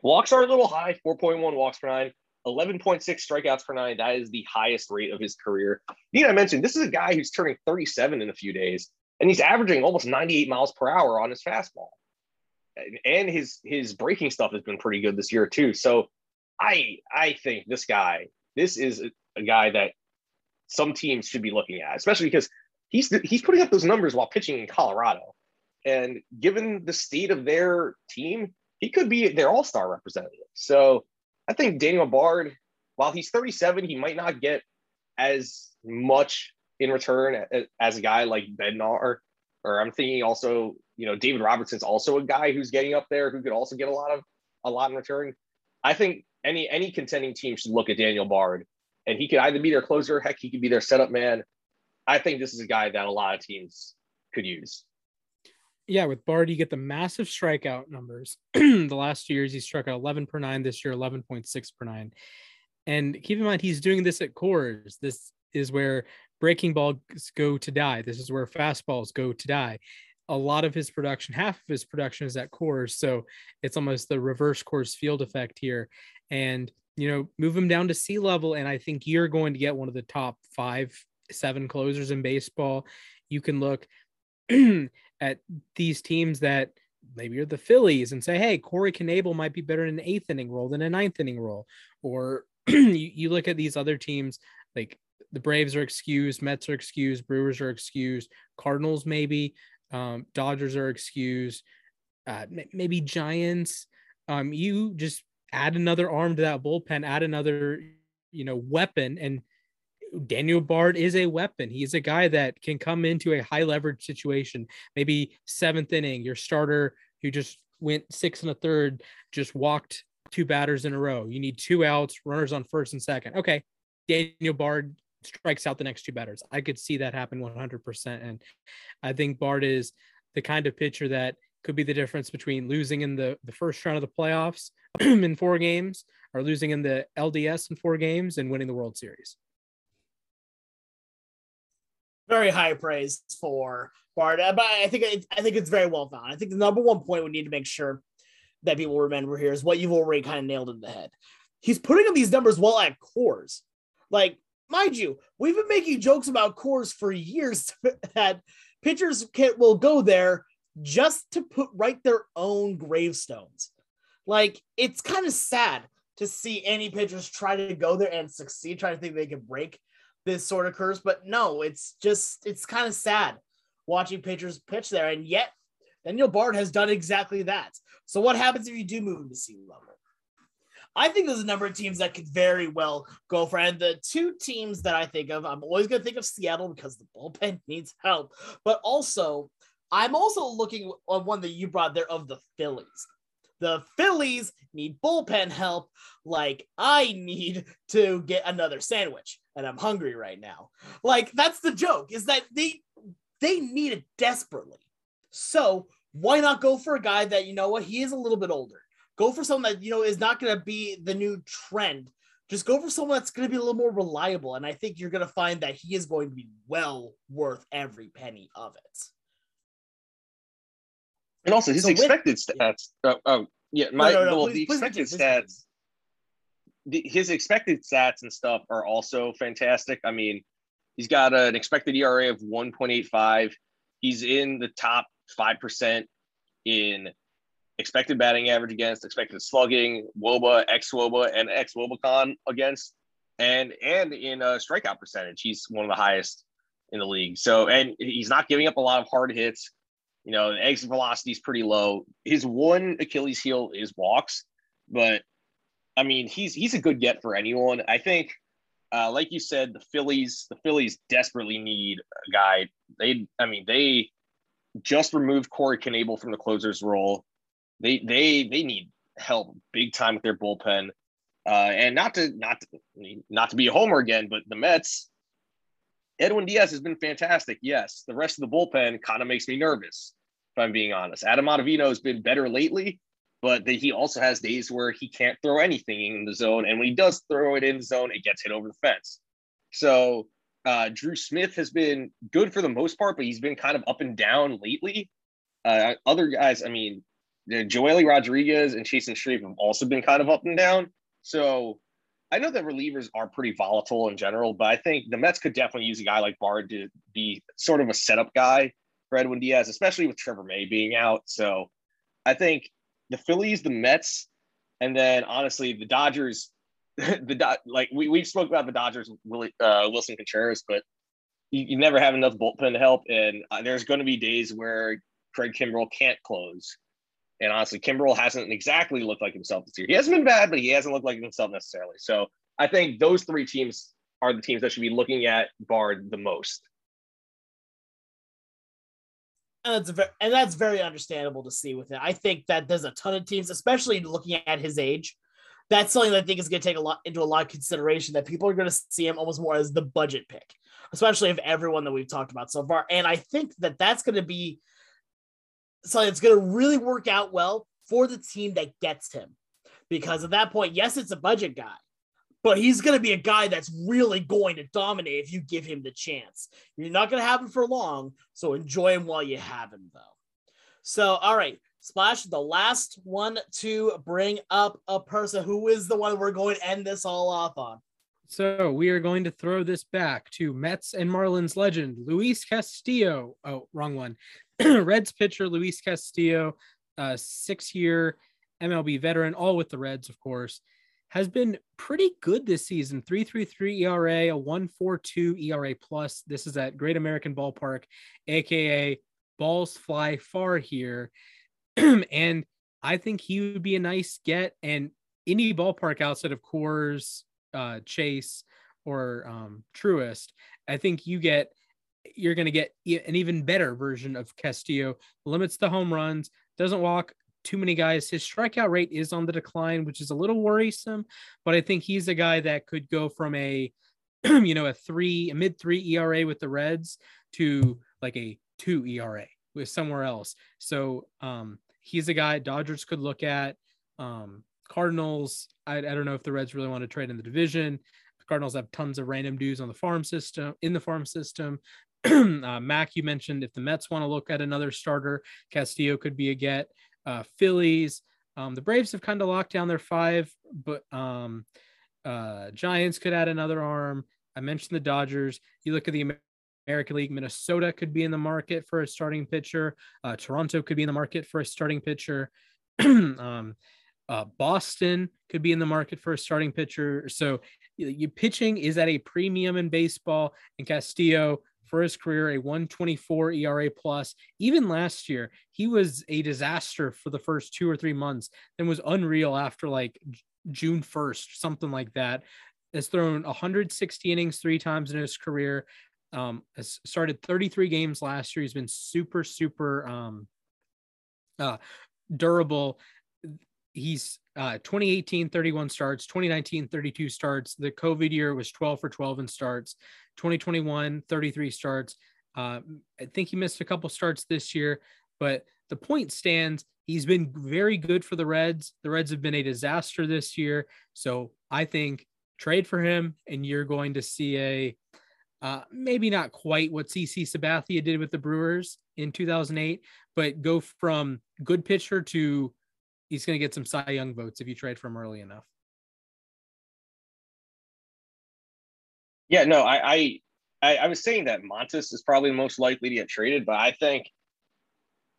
Walks are a little high 4.1 walks per nine, 11.6 strikeouts per nine. That is the highest rate of his career. Need I mentioned this is a guy who's turning 37 in a few days, and he's averaging almost 98 miles per hour on his fastball. And his his breaking stuff has been pretty good this year too. So I I think this guy, this is a guy that some teams should be looking at, especially because he's he's putting up those numbers while pitching in Colorado. And given the state of their team, he could be their all star representative. So I think Daniel Bard, while he's 37, he might not get as much in return as a guy like Bednar. Or I'm thinking also, you know, David Robertson's also a guy who's getting up there who could also get a lot of a lot in return. I think any any contending team should look at Daniel Bard, and he could either be their closer, heck, he could be their setup man. I think this is a guy that a lot of teams could use yeah, with Bard, you get the massive strikeout numbers. the last two years, he struck out 11 per nine. This year, 11.6 per nine. And keep in mind, he's doing this at Coors. This is where breaking balls go to die. This is where fastballs go to die. A lot of his production, half of his production is at Coors, so it's almost the reverse Coors Field effect here. And you know, move him down to sea level, and I think you're going to get one of the top five, seven closers in baseball. You can look at these teams that maybe you're the Phillies and say, hey, Corey Knebel might be better in an eighth inning role than a ninth inning role. Or you, you look at these other teams like the Braves are excused, Mets are excused, Brewers are excused, Cardinals maybe, um, Dodgers are excused, uh, maybe Giants. Um, you just add another arm to that bullpen, add another, you know, weapon, and Daniel Bard is a weapon. He's a guy that can come into a high leverage situation, maybe seventh inning, your starter who just went six and a third, just walked two batters in a row. You need two outs, runners on first and second. Okay. Daniel Bard strikes out the next two batters. I could see that happen 100%. And I think Bard is the kind of pitcher that could be the difference between losing in the, the first round of the playoffs in four games or losing in the LDS in four games and winning the World Series very high praise for Bard, uh, but I think it, I think it's very well found. I think the number one point we need to make sure that people remember here is what you've already kind of nailed in the head. He's putting up these numbers well at Coors. Like, mind you, we've been making jokes about Coors for years that pitchers can, will go there just to put write their own gravestones. Like, it's kind of sad to see any pitchers try to go there and succeed, trying to think they can break this sort of curse. But no, it's just it's kind of sad watching pitchers pitch there, and yet Daniel Bard has done exactly that. So what happens if you do move him to sea level? I think there's a number of teams that could very well go for, and the two teams that I think of, I'm always going to think of Seattle because the bullpen needs help, but also I'm also looking on one that you brought there of the Phillies. The Phillies need bullpen help like I need to get another sandwich and I'm hungry right now. Like that's the joke is that they they need it desperately. So why not go for a guy that you know what he is a little bit older. Go for someone that you know is not going to be the new trend. Just go for someone that's going to be a little more reliable, and I think you're going to find that he is going to be well worth every penny of it. And also his so expected with, stats. Yeah. Oh, oh, yeah, my no, no, no, well, please, the expected please, stats. Please, the, his expected stats and stuff are also fantastic. I mean, he's got an expected ERA of 1.85. He's in the top 5% in expected batting average against, expected slugging, WOBA, ex WOBA, and ex WOBAcon against, and and in a strikeout percentage, he's one of the highest in the league. So, and he's not giving up a lot of hard hits. You know, exit velocity is pretty low. His one Achilles heel is walks, but I mean, he's he's a good get for anyone. I think, uh, like you said, the Phillies the Phillies desperately need a guy. They, I mean, they just removed Corey Knebel from the closer's role. They they they need help big time with their bullpen. Uh, and not to not to, not to be a homer again, but the Mets, Edwin Diaz has been fantastic. Yes, the rest of the bullpen kind of makes me nervous, if I'm being honest. Adam Ottavino has been better lately, but he also has days where he can't throw anything in the zone. And when he does throw it in the zone, it gets hit over the fence. So uh, Drew Smith has been good for the most part, but he's been kind of up and down lately. Uh, other guys, I mean, Joely Rodriguez and Chasen Shreve have also been kind of up and down. So I know that relievers are pretty volatile in general, but I think the Mets could definitely use a guy like Bard to be sort of a setup guy for Edwin Diaz, especially with Trevor May being out. So I think the Phillies, the Mets, and then honestly the Dodgers. the like we we spoke about the Dodgers, Willie, uh, Willson Contreras, but you, you, never have enough bullpen to help, and uh, there's going to be days where Craig Kimbrel can't close. And honestly, Kimbrel hasn't exactly looked like himself this year. He hasn't been bad, but he hasn't looked like himself necessarily. So I think those three teams are the teams that should be looking at Bard the most and that's very, and that's very understandable to see with it. I think that there's a ton of teams, especially looking at his age. That's something that I think is going to take a lot into a lot of consideration. That people are going to see him almost more as the budget pick, especially of everyone that we've talked about so far. And I think that that's going to be something that's going to really work out well for the team that gets him, because at that point, yes, it's a budget guy, but he's going to be a guy that's really going to dominate if you give him the chance. You're not going to have him for long, so enjoy him while you have him, though. So, all right, Splash, the last one to bring up a person who is the one we're going to end this all off on. So we are going to throw this back to Mets and Marlins legend Luis Castillo. Oh, wrong one. Reds pitcher Luis Castillo, uh, six-year MLB veteran, all with the Reds, of course has been pretty good this season 333 ERA, a 142 ERA plus. This is at Great American Ballpark, aka balls fly far here. and I think he would be a nice get. And any ballpark outside of Coors, uh, Chase, or um, Truist, I think you get you're going to get an even better version of Castillo. Limits the home runs, doesn't walk too many guys. His strikeout rate is on the decline, which is a little worrisome, but I think he's a guy that could go from a, you know, a three, a mid three ERA with the Reds to like a two ERA with somewhere else. So um, he's a guy Dodgers could look at. Um, Cardinals, I, I don't know if the Reds really want to trade in the division. The Cardinals have tons of random dudes on the farm system, in the farm system. uh, Mac, you mentioned if the Mets want to look at another starter, Castillo could be a get uh, Phillies. Um, the Braves have kind of locked down their five, but um, uh, Giants could add another arm. I mentioned the Dodgers. You look at the American League, Minnesota could be in the market for a starting pitcher. Uh, Toronto could be in the market for a starting pitcher. um, uh, Boston could be in the market for a starting pitcher. So you, you pitching is at a premium in baseball, and Castillo for his career, a 124 ERA plus. Even last year, he was a disaster for the first two or three months, then was unreal after like June 1st, something like that. Has thrown 160 innings three times in his career. Um, has started 33 games last year. He's been super, super um, uh, durable. He's uh, 2018, 31 starts, 2019, 32 starts. The COVID year was 12 for 12 in starts. 2021, 33 starts. Uh, I think he missed a couple starts this year, but the point stands. He's been very good for the Reds. The Reds have been a disaster this year. So I think trade for him, and you're going to see a uh, maybe not quite what CC Sabathia did with the Brewers in 2008, but go from good pitcher to he's going to get some Cy Young votes if you trade for him early enough. Yeah, no, I, I, I was saying that Montas is probably the most likely to get traded, but I think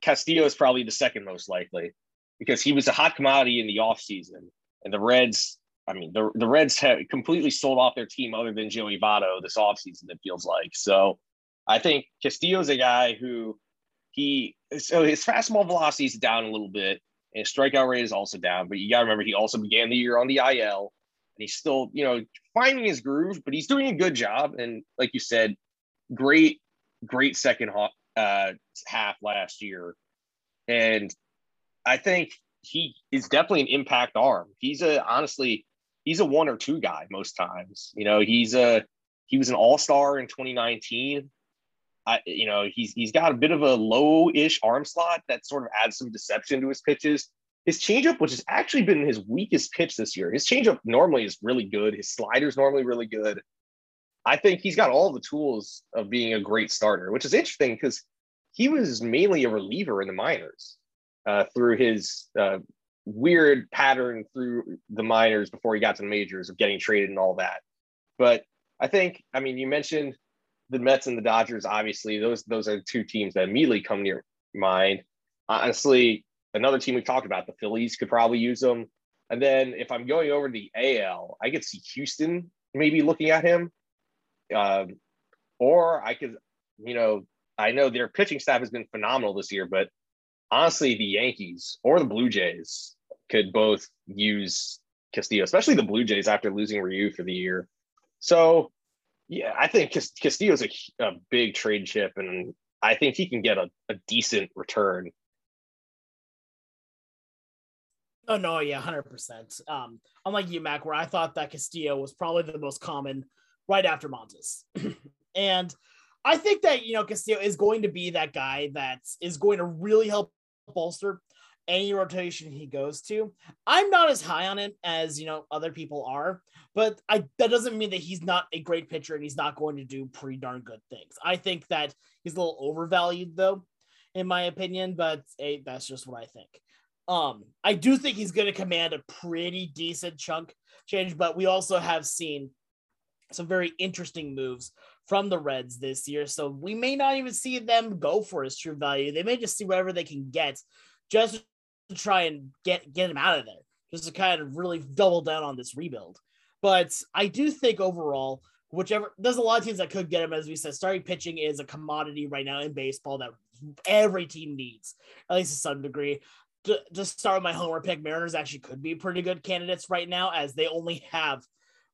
Castillo is probably the second most likely because he was a hot commodity in the offseason. And the Reds, I mean, the, the Reds have completely sold off their team other than Joey Votto this offseason, it feels like. So I think Castillo's a guy who he, so his fastball velocity is down a little bit and his strikeout rate is also down, but you got to remember he also began the year on the IL and he's still, you know, finding his groove, but he's doing a good job. And like you said, great, great second uh, half last year. And I think he is definitely an impact arm. He's a honestly, he's a one or two guy most times. You know, he's a he was an all star in 2019. I, you know, he's he's got a bit of a low-ish arm slot that sort of adds some deception to his pitches. His changeup, which has actually been his weakest pitch this year, his changeup normally is really good. His slider's normally really good. I think he's got all the tools of being a great starter, which is interesting because he was mainly a reliever in the minors uh, through his uh, weird pattern through the minors before he got to the majors of getting traded and all that. But I think, I mean, you mentioned the Mets and the Dodgers. Obviously, those those are two teams that immediately come to your mind. Honestly, another team we've talked about, the Phillies could probably use them. And then if I'm going over to the AL, I could see Houston maybe looking at him. Um, or I could, you know, I know their pitching staff has been phenomenal this year, but honestly, the Yankees or the Blue Jays could both use Castillo, especially the Blue Jays after losing Ryu for the year. So, yeah, I think Castillo's a, a big trade chip, and I think he can get a, a decent return Oh no, yeah, hundred percent. Um, unlike you, Mac, where I thought that Castillo was probably the most common right after Montas, and I think that you know Castillo is going to be that guy that is going to really help bolster any rotation he goes to. I'm not as high on him as you know other people are, but I that doesn't mean that he's not a great pitcher and he's not going to do pretty darn good things. I think that he's a little overvalued though, in my opinion, but hey, that's just what I think. Um, I do think he's going to command a pretty decent chunk change, but we also have seen some very interesting moves from the Reds this year. So we may not even see them go for his true value. They may just see whatever they can get just to try and get get him out of there, just to kind of really double down on this rebuild. But I do think overall, whichever there's a lot of teams that could get him, as we said, starting pitching is a commodity right now in baseball that every team needs, at least to some degree. To, to start with my homer pick, Mariners actually could be pretty good candidates right now, as they only have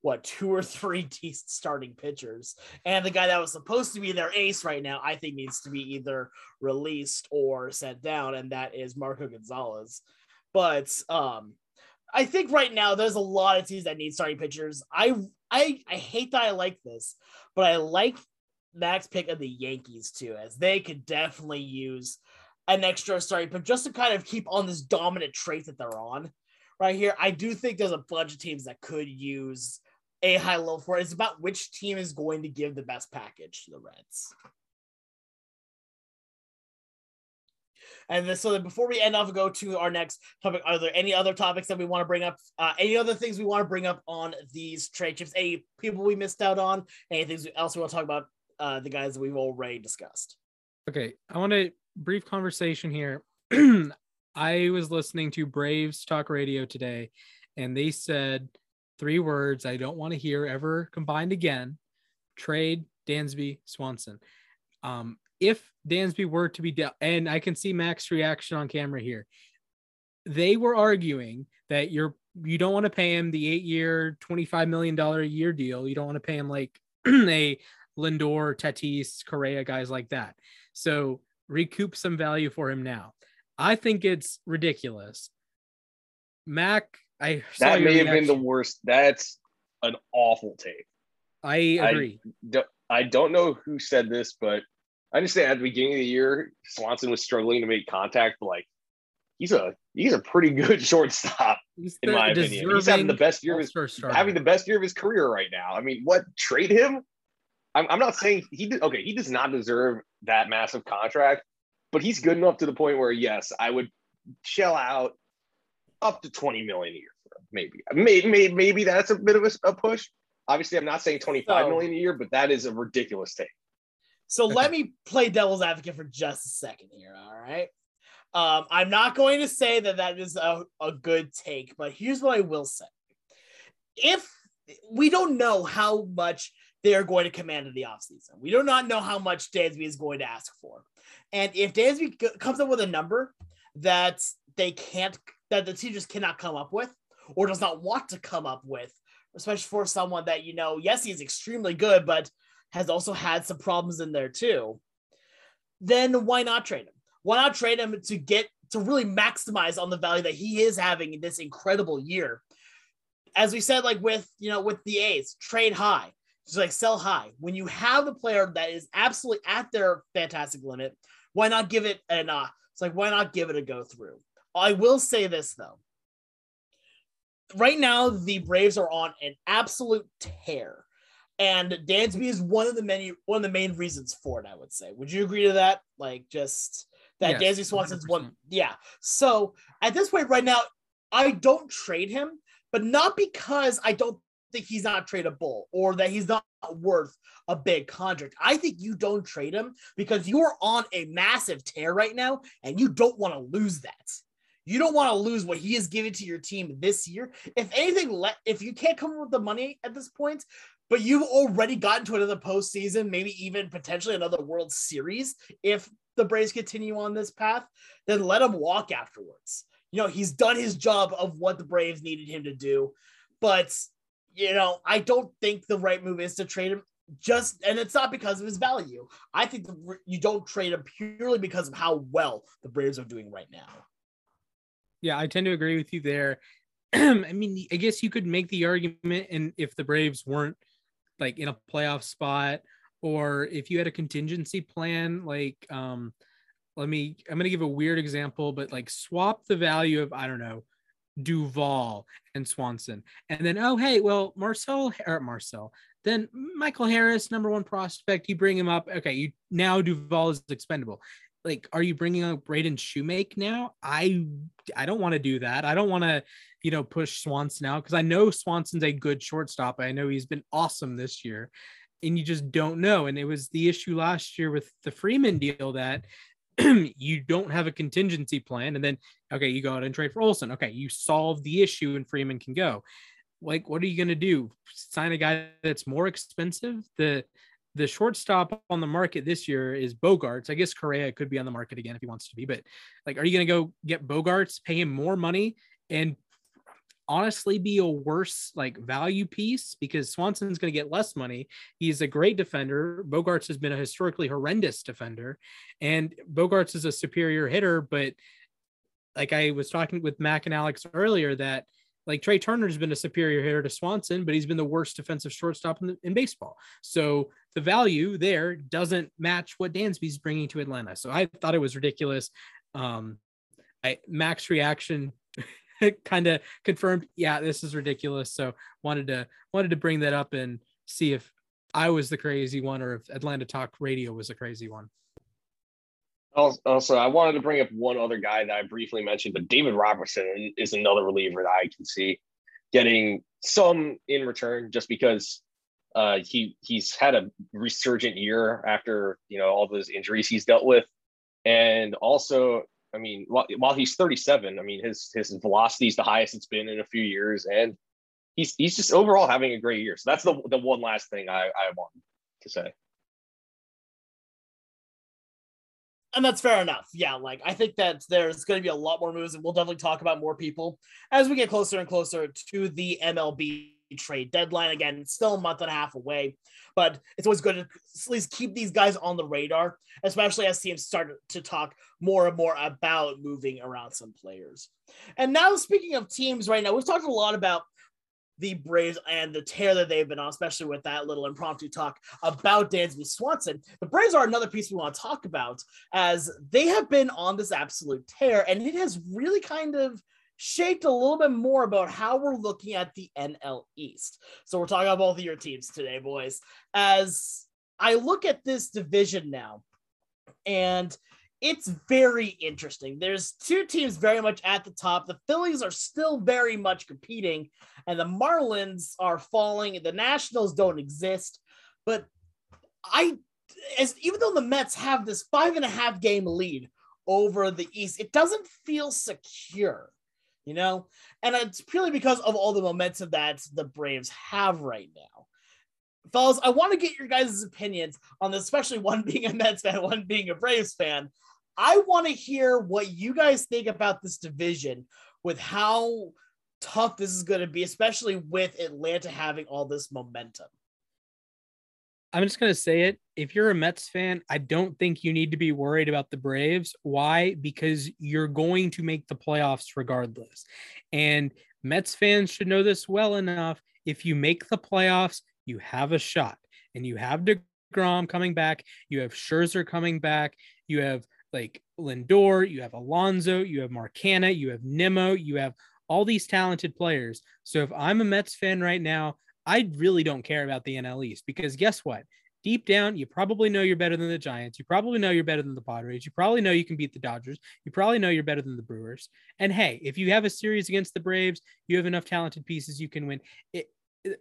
what two or three decent starting pitchers. And the guy that was supposed to be their ace right now, I think needs to be either released or sent down, and that is Marco Gonzalez. But um, I think right now there's a lot of teams that need starting pitchers. I I I hate that I like this, but I like Max pick of the Yankees too, as they could definitely use an extra starting, but just to kind of keep on this dominant trait that they're on right here. I do think there's a bunch of teams that could use a high low for it. It's about which team is going to give the best package to the Reds. And then, so before we end off go to our next topic, are there any other topics that we want to bring up? Uh, any other things we want to bring up on these trade chips? Any people we missed out on? Anything else we want to talk about? Uh, the guys that we've already discussed. Okay, I want a brief conversation here. I was listening to Braves talk radio today, and they said three words I don't want to hear ever combined again trade Dansby Swanson. Um, if Dansby were to be dealt, and I can see Mac's reaction on camera here, they were arguing that you're you don't want to pay him the eight year, $25 million a year deal. You don't want to pay him like a Lindor, Tatis, Correa, guys like that. So recoup some value for him now. I think it's ridiculous. Mac I that may have been the worst. That's an awful take. I agree. I don't, I don't know who said this, but I understand at the beginning of the year, Swanson was struggling to make contact, but like he's a he's a pretty good shortstop in my opinion. He's having the best year of his having the best year of his career right now. I mean, what trade him? I'm, I'm not saying he did okay, he does not deserve that massive contract, but he's good enough to the point where yes, I would shell out up to 20 million a year maybe. Maybe, maybe, maybe that's a bit of a, a push. Obviously, I'm not saying twenty-five so, million a year, but that is a ridiculous take. So let me play devil's advocate for just a second here. All right. Um, I'm not going to say that that is a, a good take, but here's what I will say. If we don't know how much they are going to command in the offseason, we do not know how much Dansby is going to ask for. And if Dansby comes up with a number that they can't, that the team just cannot come up with, or does not want to come up with, especially for someone that, you know, yes, he's extremely good, but has also had some problems in there too, then why not trade him? Why not trade him to get to really maximize on the value that he is having in this incredible year? As we said, like with you know, with the A's, trade high. Just like sell high. When you have a player that is absolutely at their fantastic limit, why not give it an uh it's like why not give it a go through? I will say this though right now the Braves are on an absolute tear. And Dansby is one of the many one of the main reasons for it, I would say. Would you agree to that? Like just that yes, Dansby Swanson's 100%. one. Yeah. So at this point right now, I don't trade him, but not because I don't think he's not tradable or that he's not worth a big contract. I think you don't trade him because you're on a massive tear right now and you don't want to lose that. You don't want to lose what he has given to your team this year. If anything, let if you can't come up with the money at this point, but you've already gotten to another postseason, maybe even potentially another World Series, if the Braves continue on this path, then let him walk afterwards. You know, he's done his job of what the Braves needed him to do. But, you know, I don't think the right move is to trade him just and it's not because of his value. I think the, you don't trade him purely because of how well the Braves are doing right now. Yeah, I tend to agree with you there. I mean, I guess you could make the argument, and if the Braves weren't like in a playoff spot, or if you had a contingency plan, like um, let me I'm gonna give a weird example, but like swap the value of I don't know Duvall and Swanson, and then oh hey, well Marcel or Marcel, then Michael Harris, number one prospect, you bring him up. Okay, you now Duvall is expendable. Like, are you bringing up Braden Shewmake now? I I don't want to do that. I don't want to, you know, push Swanson out because I know Swanson's a good shortstop. I know he's been awesome this year, and you just don't know. And it was the issue last year with the Freeman deal that you don't have a contingency plan, and then okay, you go out and trade for Olson. Okay, you solve the issue, and Freeman can go. Like, what are you gonna do? Sign a guy that's more expensive? The the shortstop on the market this year is Bogaerts. I guess Correa could be on the market again if he wants to be, but like, are you gonna go get Bogaerts, pay him more money, and honestly be a worse like value piece because Swanson's going to get less money. He's a great defender. Bogaerts has been a historically horrendous defender, and Bogaerts is a superior hitter. But like I was talking with Mac and Alex earlier, that like Trea Turner's been a superior hitter to Swanson, but he's been the worst defensive shortstop in, the, in baseball. So the value there doesn't match what Dansby's bringing to Atlanta. So I thought it was ridiculous. Um, I, Max reaction kind of confirmed, yeah, this is ridiculous. So wanted to wanted to bring that up and see if I was the crazy one or if Atlanta Talk Radio was a crazy one. Also, I wanted to bring up one other guy that I briefly mentioned, but David Robertson is another reliever that I can see getting some in return just because uh, he he's had a resurgent year after you know all those injuries he's dealt with, and also I mean, while, while he's 37, I mean, his his velocity is the highest it's been in a few years, and he's he's just overall having a great year. So that's the the one last thing I I want to say. And that's fair enough. Yeah, like I think that there's going to be a lot more moves, and we'll definitely talk about more people as we get closer and closer to the MLB trade deadline. Again, still a month and a half away, but it's always good to at least keep these guys on the radar, especially as teams start to talk more and more about moving around some players. And now, speaking of teams right now, we've talked a lot about the Braves and the tear that they've been on, especially with that little impromptu talk about Dansby Swanson. The Braves are another piece we want to talk about as they have been on this absolute tear, and it has really kind of shaped a little bit more about how we're looking at the NL East. So we're talking about both of your teams today, boys. As I look at this division now, and it's very interesting. There's two teams very much at the top. The Phillies are still very much competing, and the Marlins are falling. The Nationals don't exist. But I, as even though the Mets have this five and a half game lead over the East, it doesn't feel secure you know? And it's purely because of all the momentum that the Braves have right now. Fellas, I want to get your guys' opinions on this, especially one being a Mets fan, one being a Braves fan. I want to hear what you guys think about this division with how tough this is going to be, especially with Atlanta having all this momentum. I'm just going to say it. If you're a Mets fan, I don't think you need to be worried about the Braves. Why? Because you're going to make the playoffs regardless. And Mets fans should know this well enough. If you make the playoffs, you have a shot. And you have deGrom coming back, you have Scherzer coming back, you have like Lindor, you have Alonso, you have Marcana, you have Nimmo, you have all these talented players. So if I'm a Mets fan right now, I really don't care about the NL East because guess what? Deep down, you probably know you're better than the Giants. You probably know you're better than the Padres. You probably know you can beat the Dodgers. You probably know you're better than the Brewers. And hey, if you have a series against the Braves, you have enough talented pieces you can win. It,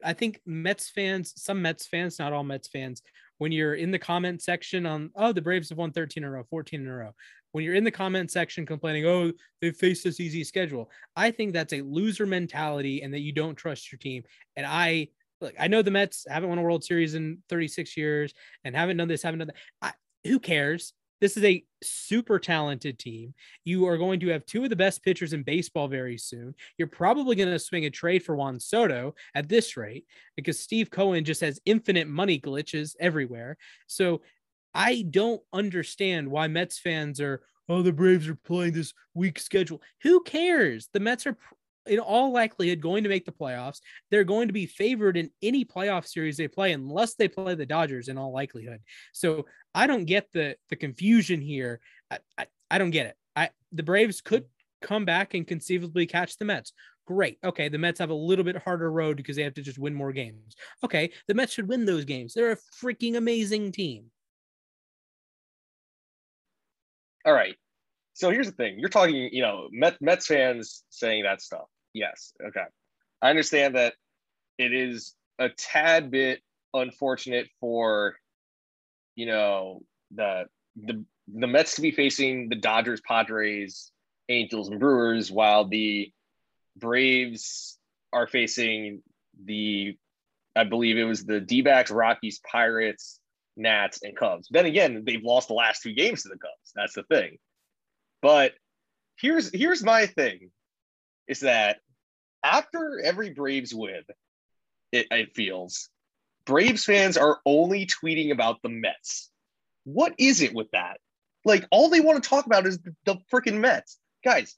I think Mets fans, some Mets fans, not all Mets fans, when you're in the comment section on, oh, the Braves have won 13 in a row, 14 in a row, when you're in the comment section complaining, oh, they face this easy schedule, I think that's a loser mentality and that you don't trust your team. And I look, I know the Mets haven't won a World Series in 36 years and haven't done this, haven't done that. I, who cares? This is a super talented team. You are going to have two of the best pitchers in baseball very soon. You're probably going to swing a trade for Juan Soto at this rate because Steve Cohen just has infinite money glitches everywhere. So I don't understand why Mets fans are, oh, the Braves are playing this weak schedule. Who cares? The Mets are in all likelihood going to make the playoffs. They're going to be favored in any playoff series they play unless they play the Dodgers in all likelihood. So I don't get the the confusion here I, I, I don't get it. I the Braves could come back and conceivably catch the Mets. Great. Okay, the Mets have a little bit harder road because they have to just win more games. Okay, the Mets should win those games. They're a freaking amazing team. All right. So here's the thing. You're talking, you know, Met, Mets fans saying that stuff. Yes. Okay. I understand that it is a tad bit unfortunate for, you know, the the the Mets to be facing the Dodgers, Padres, Angels, and Brewers, while the Braves are facing the, I believe it was the D Rockies, Pirates, Nats, and Cubs. Then again, they've lost the last two games to the Cubs. That's the thing. But here's here's my thing is that after every Braves win, it, it feels Braves fans are only tweeting about the Mets. What is it with that? Like all they want to talk about is the, the freaking Mets. Guys,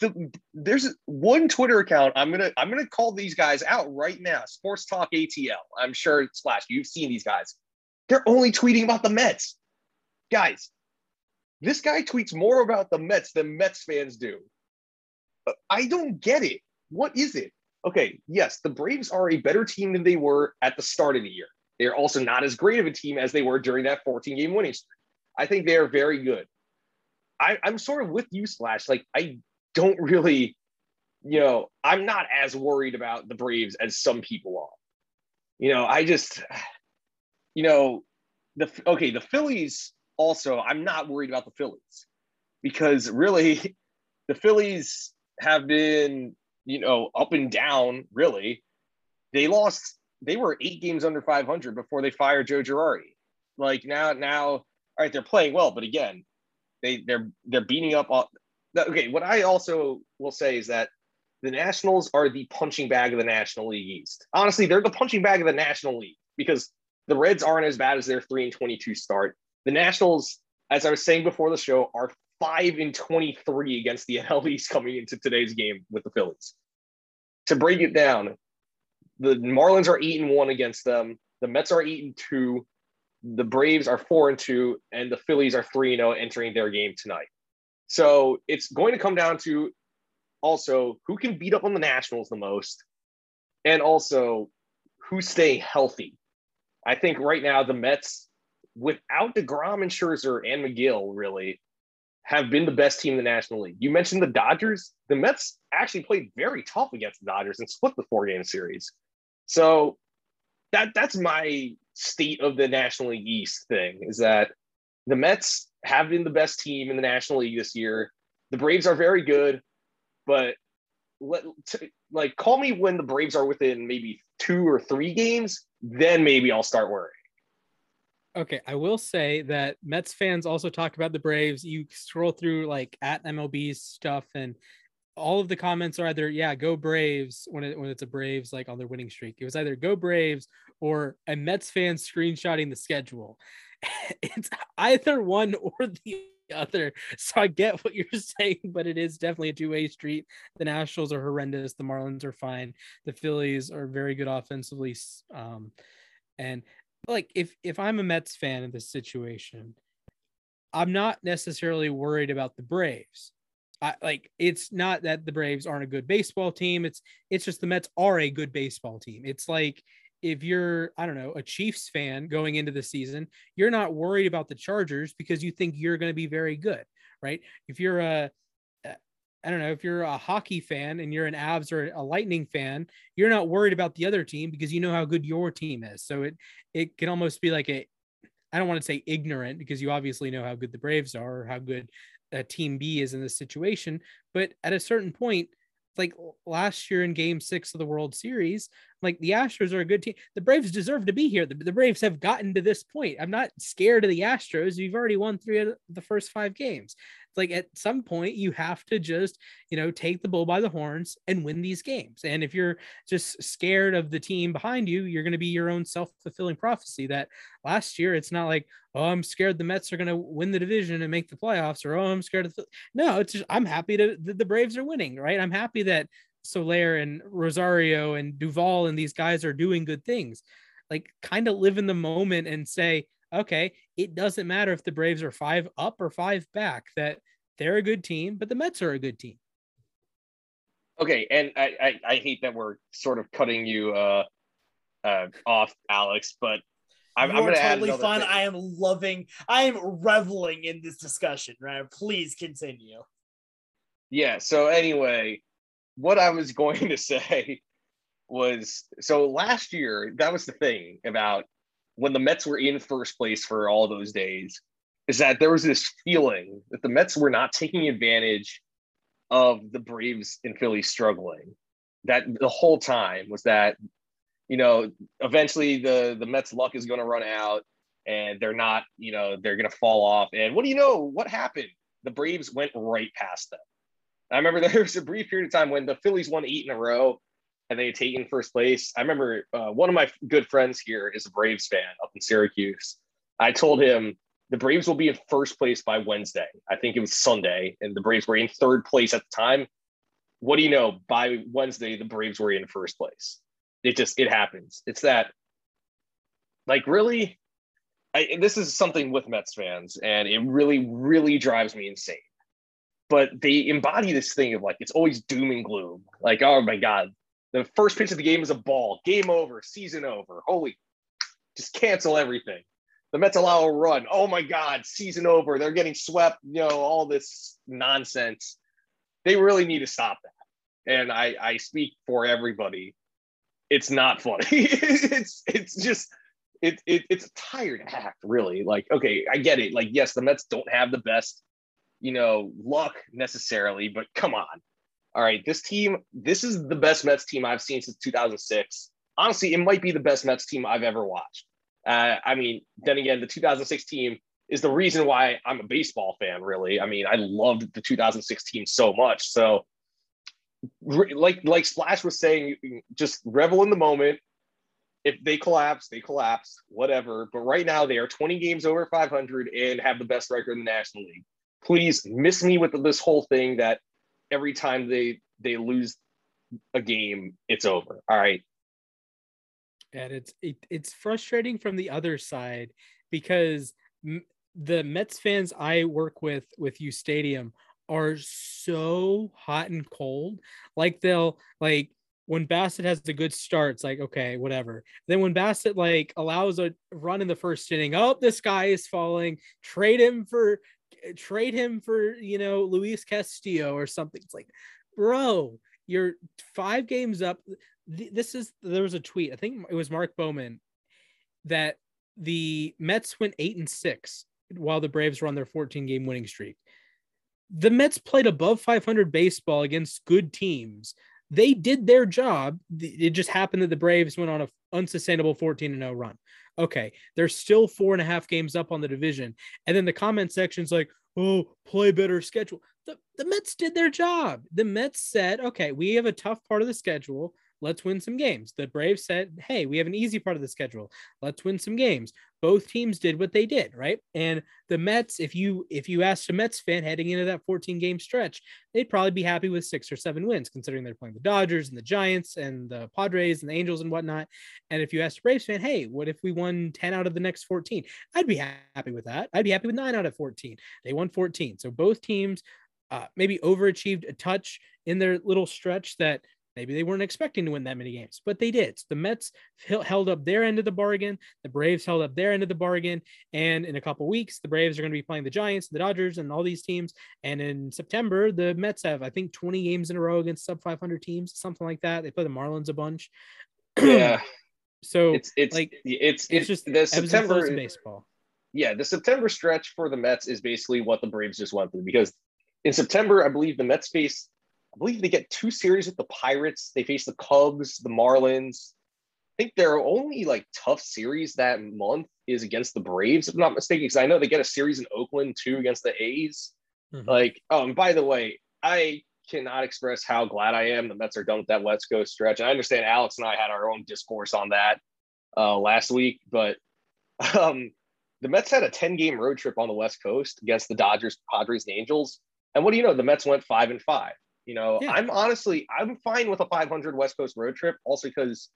the, there's one Twitter account. I'm gonna I'm gonna call these guys out right now. Sports Talk ATL. I'm sure Splash. You've seen these guys. They're only tweeting about the Mets. Guys, this guy tweets more about the Mets than Mets fans do. I don't get it. What is it? Okay, yes, the Braves are a better team than they were at the start of the year. They're also not as great of a team as they were during that 14 game winning streak. I think they are very good. I, I'm sort of with you, Splash. Like, I don't really, you know, I'm not as worried about the Braves as some people are. You know, I just, you know, the okay, the Phillies also, I'm not worried about the Phillies because really the Phillies have been, you know, up and down, really. They lost, they were eight games under 500 before they fired Joe Girardi. Like now, now, all right, they're playing well, but again, they they're they're beating up all okay. What I also will say is that the Nationals are the punching bag of the National League East. Honestly, they're the punching bag of the National League because the Reds aren't as bad as their three and twenty-two start. The Nationals, as I was saying before the show, are five and 23 against the NL East coming into today's game with the Phillies. To break it down, the Marlins are eight and one against them. The Mets are eight and two. The Braves are four and two, and the Phillies are three and zero entering their game tonight. So it's going to come down to also who can beat up on the Nationals the most, and also who stay healthy. I think right now the Mets without deGrom and Scherzer and Megill really, have been the best team in the National League. You mentioned the Dodgers. The Mets actually played very tough against the Dodgers and split the four game series. So that that's my state of the National League East thing is that the Mets have been the best team in the National League this year. The Braves are very good, but let, t- like call me when the Braves are within maybe two or three games, then maybe I'll start worrying. Okay, I will say that Mets fans also talk about the Braves. You scroll through like at MLB stuff, and all of the comments are either "Yeah, go Braves" when it when it's a Braves like on their winning streak. It was either "Go Braves" or a Mets fan screenshotting the schedule. it's either one or the other. So I get what you're saying, but it is definitely a two-way street. The Nationals are horrendous. The Marlins are fine. The Phillies are very good offensively. Um, and like if if I'm a Mets fan in this situation, I'm not necessarily worried about the Braves. I like it's not that the Braves aren't a good baseball team. It's it's just the Mets are a good baseball team. It's like if you're I don't know a Chiefs fan going into the season, you're not worried about the Chargers because you think you're going to be very good, right? If you're a I don't know if you're a hockey fan and you're an Avs or a Lightning fan, you're not worried about the other team because you know how good your team is. So it it can almost be like a I don't want to say ignorant because you obviously know how good the Braves are or how good uh, Team B is in this situation, but at a certain point, like last year in Game Six of the World Series, like the Astros are a good team. The Braves deserve to be here. The, the Braves have gotten to this point. I'm not scared of the Astros. You've already won three of the first five games like at some point you have to just you know take the bull by the horns and win these games. And if you're just scared of the team behind you you're going to be your own self-fulfilling prophecy that last year it's not like oh i'm scared the mets are going to win the division and make the playoffs or oh i'm scared of the no it's just i'm happy to the, braves are winning right? I'm happy that soler and rosario and Duvall and these guys are doing good things. Like kind of live in the moment and say okay, it doesn't matter if the Braves are five up or five back, that they're a good team, but the Mets are a good team. Okay, and I, I, I hate that we're sort of cutting you uh, uh, off, Alex, but I'm, you I'm are going to totally another fun. thing. I am loving. I am reveling in this discussion. Right? Please continue. Yeah. So anyway, what I was going to say was so last year that was the thing about when the Mets were in first place for all those days is that there was this feeling that the Mets were not taking advantage of the Braves and Philly struggling. That the whole time was that you know eventually the the Mets luck is going to run out and they're not you know they're going to fall off. And what do you know? What happened? The Braves went right past them. I remember there was a brief period of time when the Phillies won eight in a row and they had taken first place. I remember uh, one of my good friends here is a Braves fan up in Syracuse. I told him the Braves will be in first place by Wednesday. I think it was Sunday, and the Braves were in third place at the time. What do you know? By Wednesday, the Braves were in first place. It just it happens. It's that, like, really. I, this is something with Mets fans, and it really, really drives me insane but they embody this thing of like it's always doom and gloom. Like, oh my god, the first pitch of the game is a ball, game over, season over. Holy, just cancel everything. The Mets allow a run. Oh my god, season over. They're getting swept. You know all this nonsense. They really need to stop that. And I I speak for everybody. It's not funny. it's it's just it, it it's a tired act, really. Like, okay, I get it. Like, yes, the Mets don't have the best you know, luck necessarily, but come on. All right, this team, this is the best Mets team I've seen since 2006. Honestly, it might be the best Mets team I've ever watched. Uh, I mean, then again, the 2006 team is the reason why I'm a baseball fan, really. I mean, I loved the 2006 team so much. So, like like Splash was saying, just revel in the moment. If they collapse, they collapse, whatever. But right now, they are 20 games over 500 and have the best record in the National League please miss me with this whole thing that every time they they lose a game, it's over. All right. And it's it, it's frustrating from the other side because m- the Mets fans I work with with U Stadium are so hot and cold. Like they'll like when Bassitt has the good start, it's like okay, whatever. Then when Bassitt like allows a run in the first inning, oh, this guy is falling. Trade him for trade him for you know Luis Castillo or something. It's like, bro, you're five games up. This is there was a tweet. I think it was Mark Bowman that the Mets went eight and six while the Braves were on their 14 game winning streak. The Mets played above 500 baseball against good teams. They did their job. It just happened that the Braves went on an unsustainable 14 and 0 run. Okay, they're still four and a half games up on the division. And then the comment section's like, oh, play better schedule. The, the Mets did their job. The Mets said, okay, we have a tough part of the schedule. Let's win some games. The Braves said, hey, we have an easy part of the schedule. Let's win some games. Both teams did what they did, right? And the Mets, if you if you asked a Mets fan heading into that 14 game stretch, they'd probably be happy with six or seven wins, considering they're playing the Dodgers and the Giants and the Padres and the Angels and whatnot. And if you asked a Braves fan, hey, what if we won 10 out of the next 14? I'd be happy with that. I'd be happy with nine out of 14. They won 14. So both teams uh, maybe overachieved a touch in their little stretch that Maybe they weren't expecting to win that many games, but they did. So the Mets held up their end of the bargain. The Braves held up their end of the bargain. And in a couple weeks, the Braves are going to be playing the Giants, the Dodgers, and all these teams. And in September, the Mets have, I think, 20 games in a row against sub 500 teams, something like that. They play the Marlins a bunch. Yeah. so it's it's like it's it's, just the September baseball. Yeah, the September stretch for the Mets is basically what the Braves just went through because in September, I believe the Mets face I believe they get two series with the Pirates. They face the Cubs, the Marlins. I think their only like tough series that month is against the Braves, if I'm not mistaken, because I know they get a series in Oakland too against the A's. Mm-hmm. Like, um, by the way, I cannot express how glad I am the Mets are done with that Let's Go stretch. And I understand Alex and I had our own discourse on that uh, last week, but um, the Mets had a 10 game road trip on the West Coast against the Dodgers, Padres, and Angels. And what do you know? The Mets went five and five. You know, yeah. I'm honestly I'm fine with a 500 West Coast road trip, also because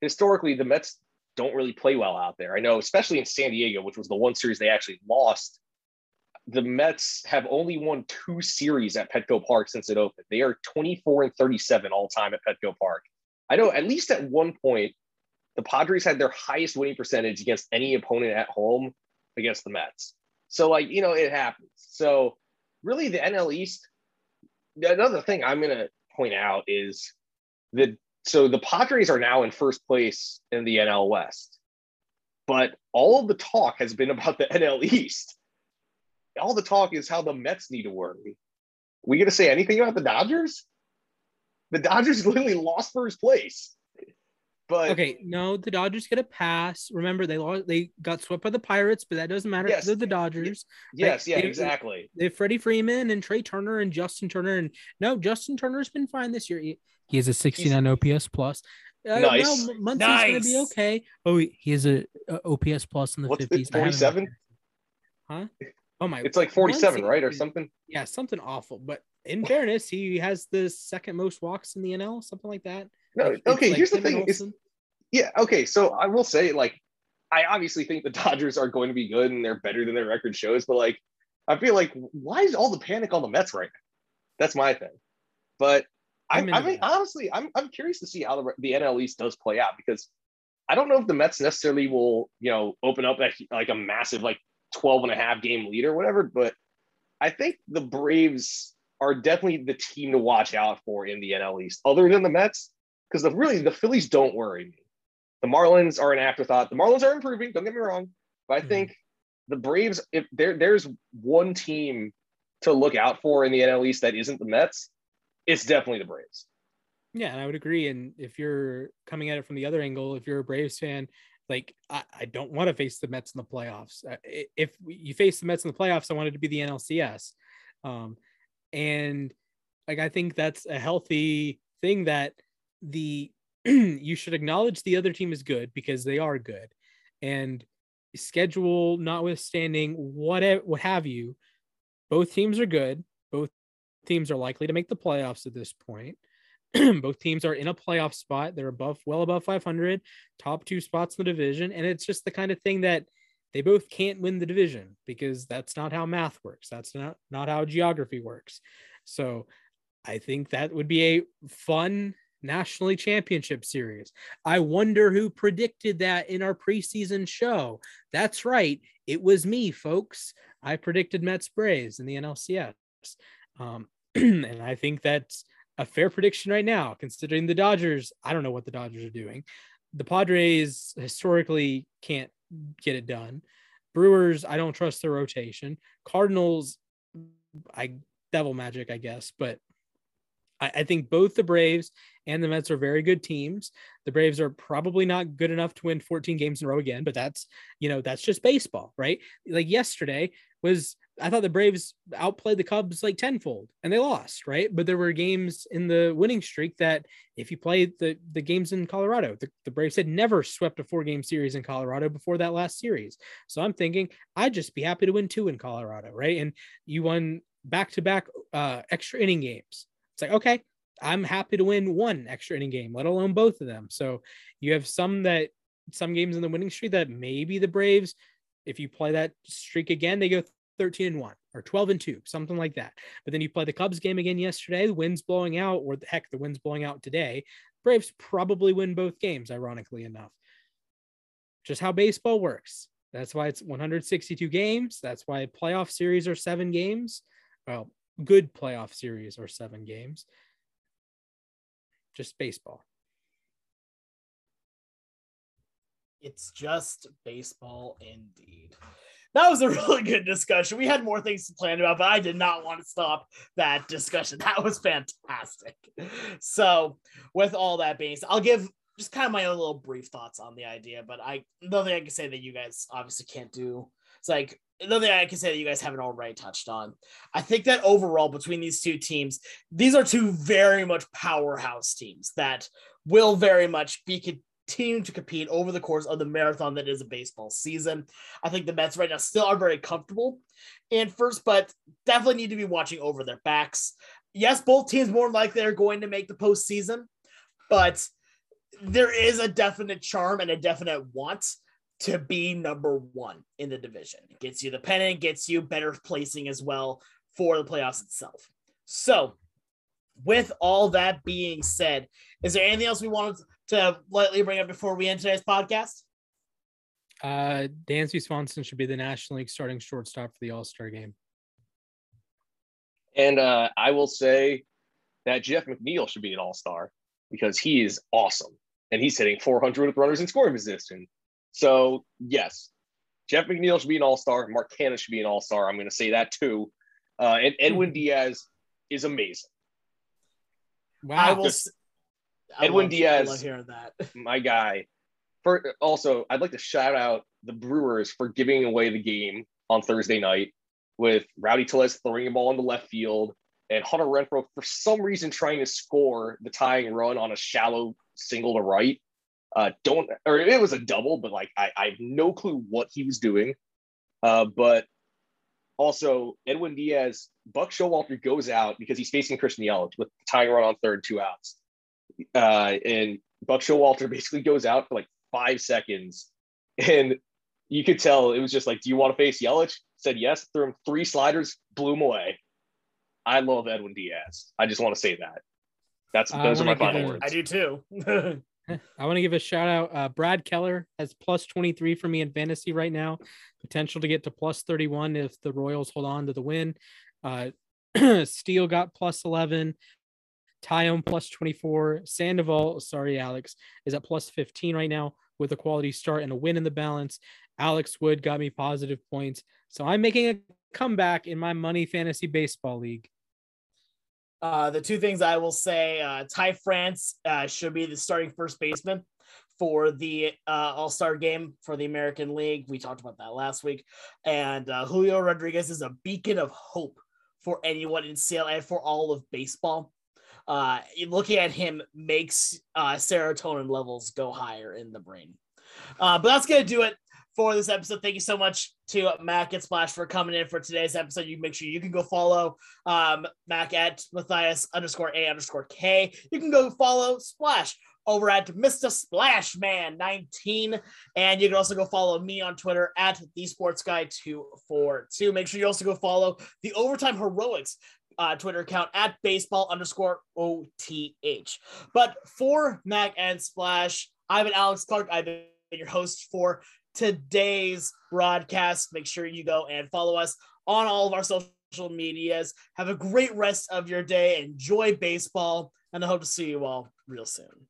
historically the Mets don't really play well out there. I know, especially in San Diego, which was the one series they actually lost. The Mets have only won two series at Petco Park since it opened. They are 24 and 37 all time at Petco Park. I know at least at one point, the Padres had their highest winning percentage against any opponent at home against the Mets. So, like, you know, it happens. So, really, the NL East, another thing I'm going to point out is that so the Padres are now in first place in the NL West, but all of the talk has been about the NL East. All the talk is how the Mets need to worry. We going to say anything about the Dodgers? The Dodgers literally lost first place. But okay, no, the Dodgers get a pass. Remember, they lost, they got swept by the Pirates, but that doesn't matter. Yes. They're the Dodgers. yes, Like, yeah, they- exactly. They have Freddie Freeman and Trea Turner and Justin Turner. And no, Justin Turner's been fine this year. He, he has a 69 OPS plus. Uh, Nice. No, Muncy's gonna be Nice. okay. Oh, he he has a, a OPS plus in the What's 50s. 47? looked at it. Huh? Oh my! It's like 47, Muncy right? Or something. Yeah, something awful. But in fairness, he has the second most walks in the NL, something like that. No, Like, okay, like here's the thing. Yeah, okay. So I will say, like, I obviously think the Dodgers are going to be good and they're better than their record shows, but like, I feel like why is all the panic on the Mets right now? That's my thing. But I, I mean, that. honestly, I'm I'm curious to see how the, the NL East does play out because I don't know if the Mets necessarily will, you know, open up that like a massive like 12 and a half game lead or whatever, but I think the Braves are definitely the team to watch out for in the NL East, other than the Mets, because the really the Phillies don't worry me. The Marlins are an afterthought. The Marlins are improving. Don't get me wrong, but I Mhm. think the Braves, if there there's one team to look out for in the NL East that isn't the Mets, it's definitely the Braves. Yeah, and I would agree. And if you're coming at it from the other angle, if you're a Braves fan, like I, I don't want to face the Mets in the playoffs. Uh, If you face the Mets in the playoffs, I want it to be the NLCS. Um, and like I think that's a healthy thing that the you should acknowledge the other team is good because they are good, and schedule notwithstanding, whatever what have you, both teams are good. Both teams are likely to make the playoffs at this point. both teams are in a playoff spot. They're above, well above 500, top two spots in the division. And it's just the kind of thing that they both can't win the division because that's not how math works. That's not, not how geography works. So I think that would be a fun nationally championship series. I wonder who predicted that in our preseason show. That's right. It was me, folks. I predicted Mets Braves in the NLCS. Um, and I think that's a fair prediction right now, considering the Dodgers. I don't know what the Dodgers are doing. The Padres historically can't get it done. Brewers, I don't trust their rotation. Cardinals, I devil magic, I guess, but I, I think both the Braves and the Mets are very good teams. The Braves are probably not good enough to win 14 games in a row again, but that's you know that's just baseball, right? Like yesterday was I thought the Braves outplayed the Cubs like tenfold and they lost, right? But there were games in the winning streak that if you play the, the games in Colorado, the, the Braves had never swept a four game series in Colorado before that last series. So I'm thinking I'd just be happy to win two in Colorado, right? And you won back to back uh, extra inning games. It's like, okay, I'm happy to win one extra inning game, let alone both of them. So you have some that some games in the winning streak that maybe the Braves, if you play that streak again, they go 13 and 1 or 12 and 2, something like that. But then you play the Cubs game again yesterday, the wind's blowing out, or the heck, the wind's blowing out today. Braves probably win both games, ironically enough. Just how baseball works. That's why it's 162 games. That's why playoff series are seven games. Well, good playoff series are seven games. Just baseball. It's just baseball indeed. That was a really good discussion. We had more things to plan about, but I did not want to stop that discussion. That was fantastic. So, with all that being said, I'll give just kind of my own little brief thoughts on the idea, but I nothing I can say that you guys obviously can't do. It's like nothing I can say that you guys haven't already touched on. I think that overall between these two teams, these are two very much powerhouse teams that will very much be continuing to compete over the course of the marathon that is a baseball season. I think the Mets right now still are very comfortable in first, but definitely need to be watching over their backs. Yes, both teams more likely are going to make the postseason, but there is a definite charm and a definite want to be number one in the division. It gets you the pennant, gets you better placing as well for the playoffs itself. So, with all that being said, is there anything else we wanted to lightly bring up before we end today's podcast? Uh, Dansby Swanson should be the National League starting shortstop for the All Star game. And uh, I will say that Jeff McNeil should be an All Star because he is awesome and he's hitting 400 with runners in scoring position. So yes, Jeff McNeil should be an All Star. Mark Canha should be an All Star. I'm going to say that too. Uh, and Edwin Diaz is amazing. Wow. I will. Just, I Edwin love, Diaz, I love hearing that. my guy. For also, I'd like to shout out the Brewers for giving away the game on Thursday night with Rowdy Tellez throwing a ball in the left field and Hunter Renfroe for some reason trying to score the tying run on a shallow single to right. Uh, don't or it was a double, but like I, I have no clue what he was doing. Uh, but also Edwin Diaz, Buck Showalter goes out because he's facing Christian Yelich with tying run on third, two outs. Uh, and Buck Showalter basically goes out for like five seconds. And you could tell it was just like, Do you want to face Yelich? Said yes, threw him three sliders, blew him away. I love Edwin Diaz. I just want to say that. That's those are my final words. I do too. I want to give a shout out. Uh, Brad Keller has plus 23 for me in fantasy right now. Potential to get to plus 31 if the Royals hold on to the win. Uh, Steele got plus 11. Taillon plus 24. Sandoval, sorry, Alex, is at plus 15 right now with a quality start and a win in the balance. Alex Wood got me positive points. So I'm making a comeback in my money fantasy baseball league. Uh, the two things I will say: uh, Ty France uh, should be the starting first baseman for the uh, All Star game for the American League. We talked about that last week, and uh, Julio Rodriguez is a beacon of hope for anyone in Seattle and for all of baseball. Looking at him makes serotonin levels go higher in the brain. But that's gonna do it for this episode. Thank you so much to Mac and Splash for coming in for today's episode. You make sure you can go follow um, Mac at Matthias underscore A underscore K. You can go follow Splash over at Mr. Splash Man 19. And you can also go follow me on Twitter at the Sports Guy 242. Make sure you also go follow the Overtime Heroics uh, Twitter account at baseball underscore OTH. But for Mac and Splash, I've been Alex Clark. I've been your host for today's broadcast. Make sure you go and follow us on all of our social medias. Have a great rest of your day. Enjoy baseball, and I hope to see you all real soon.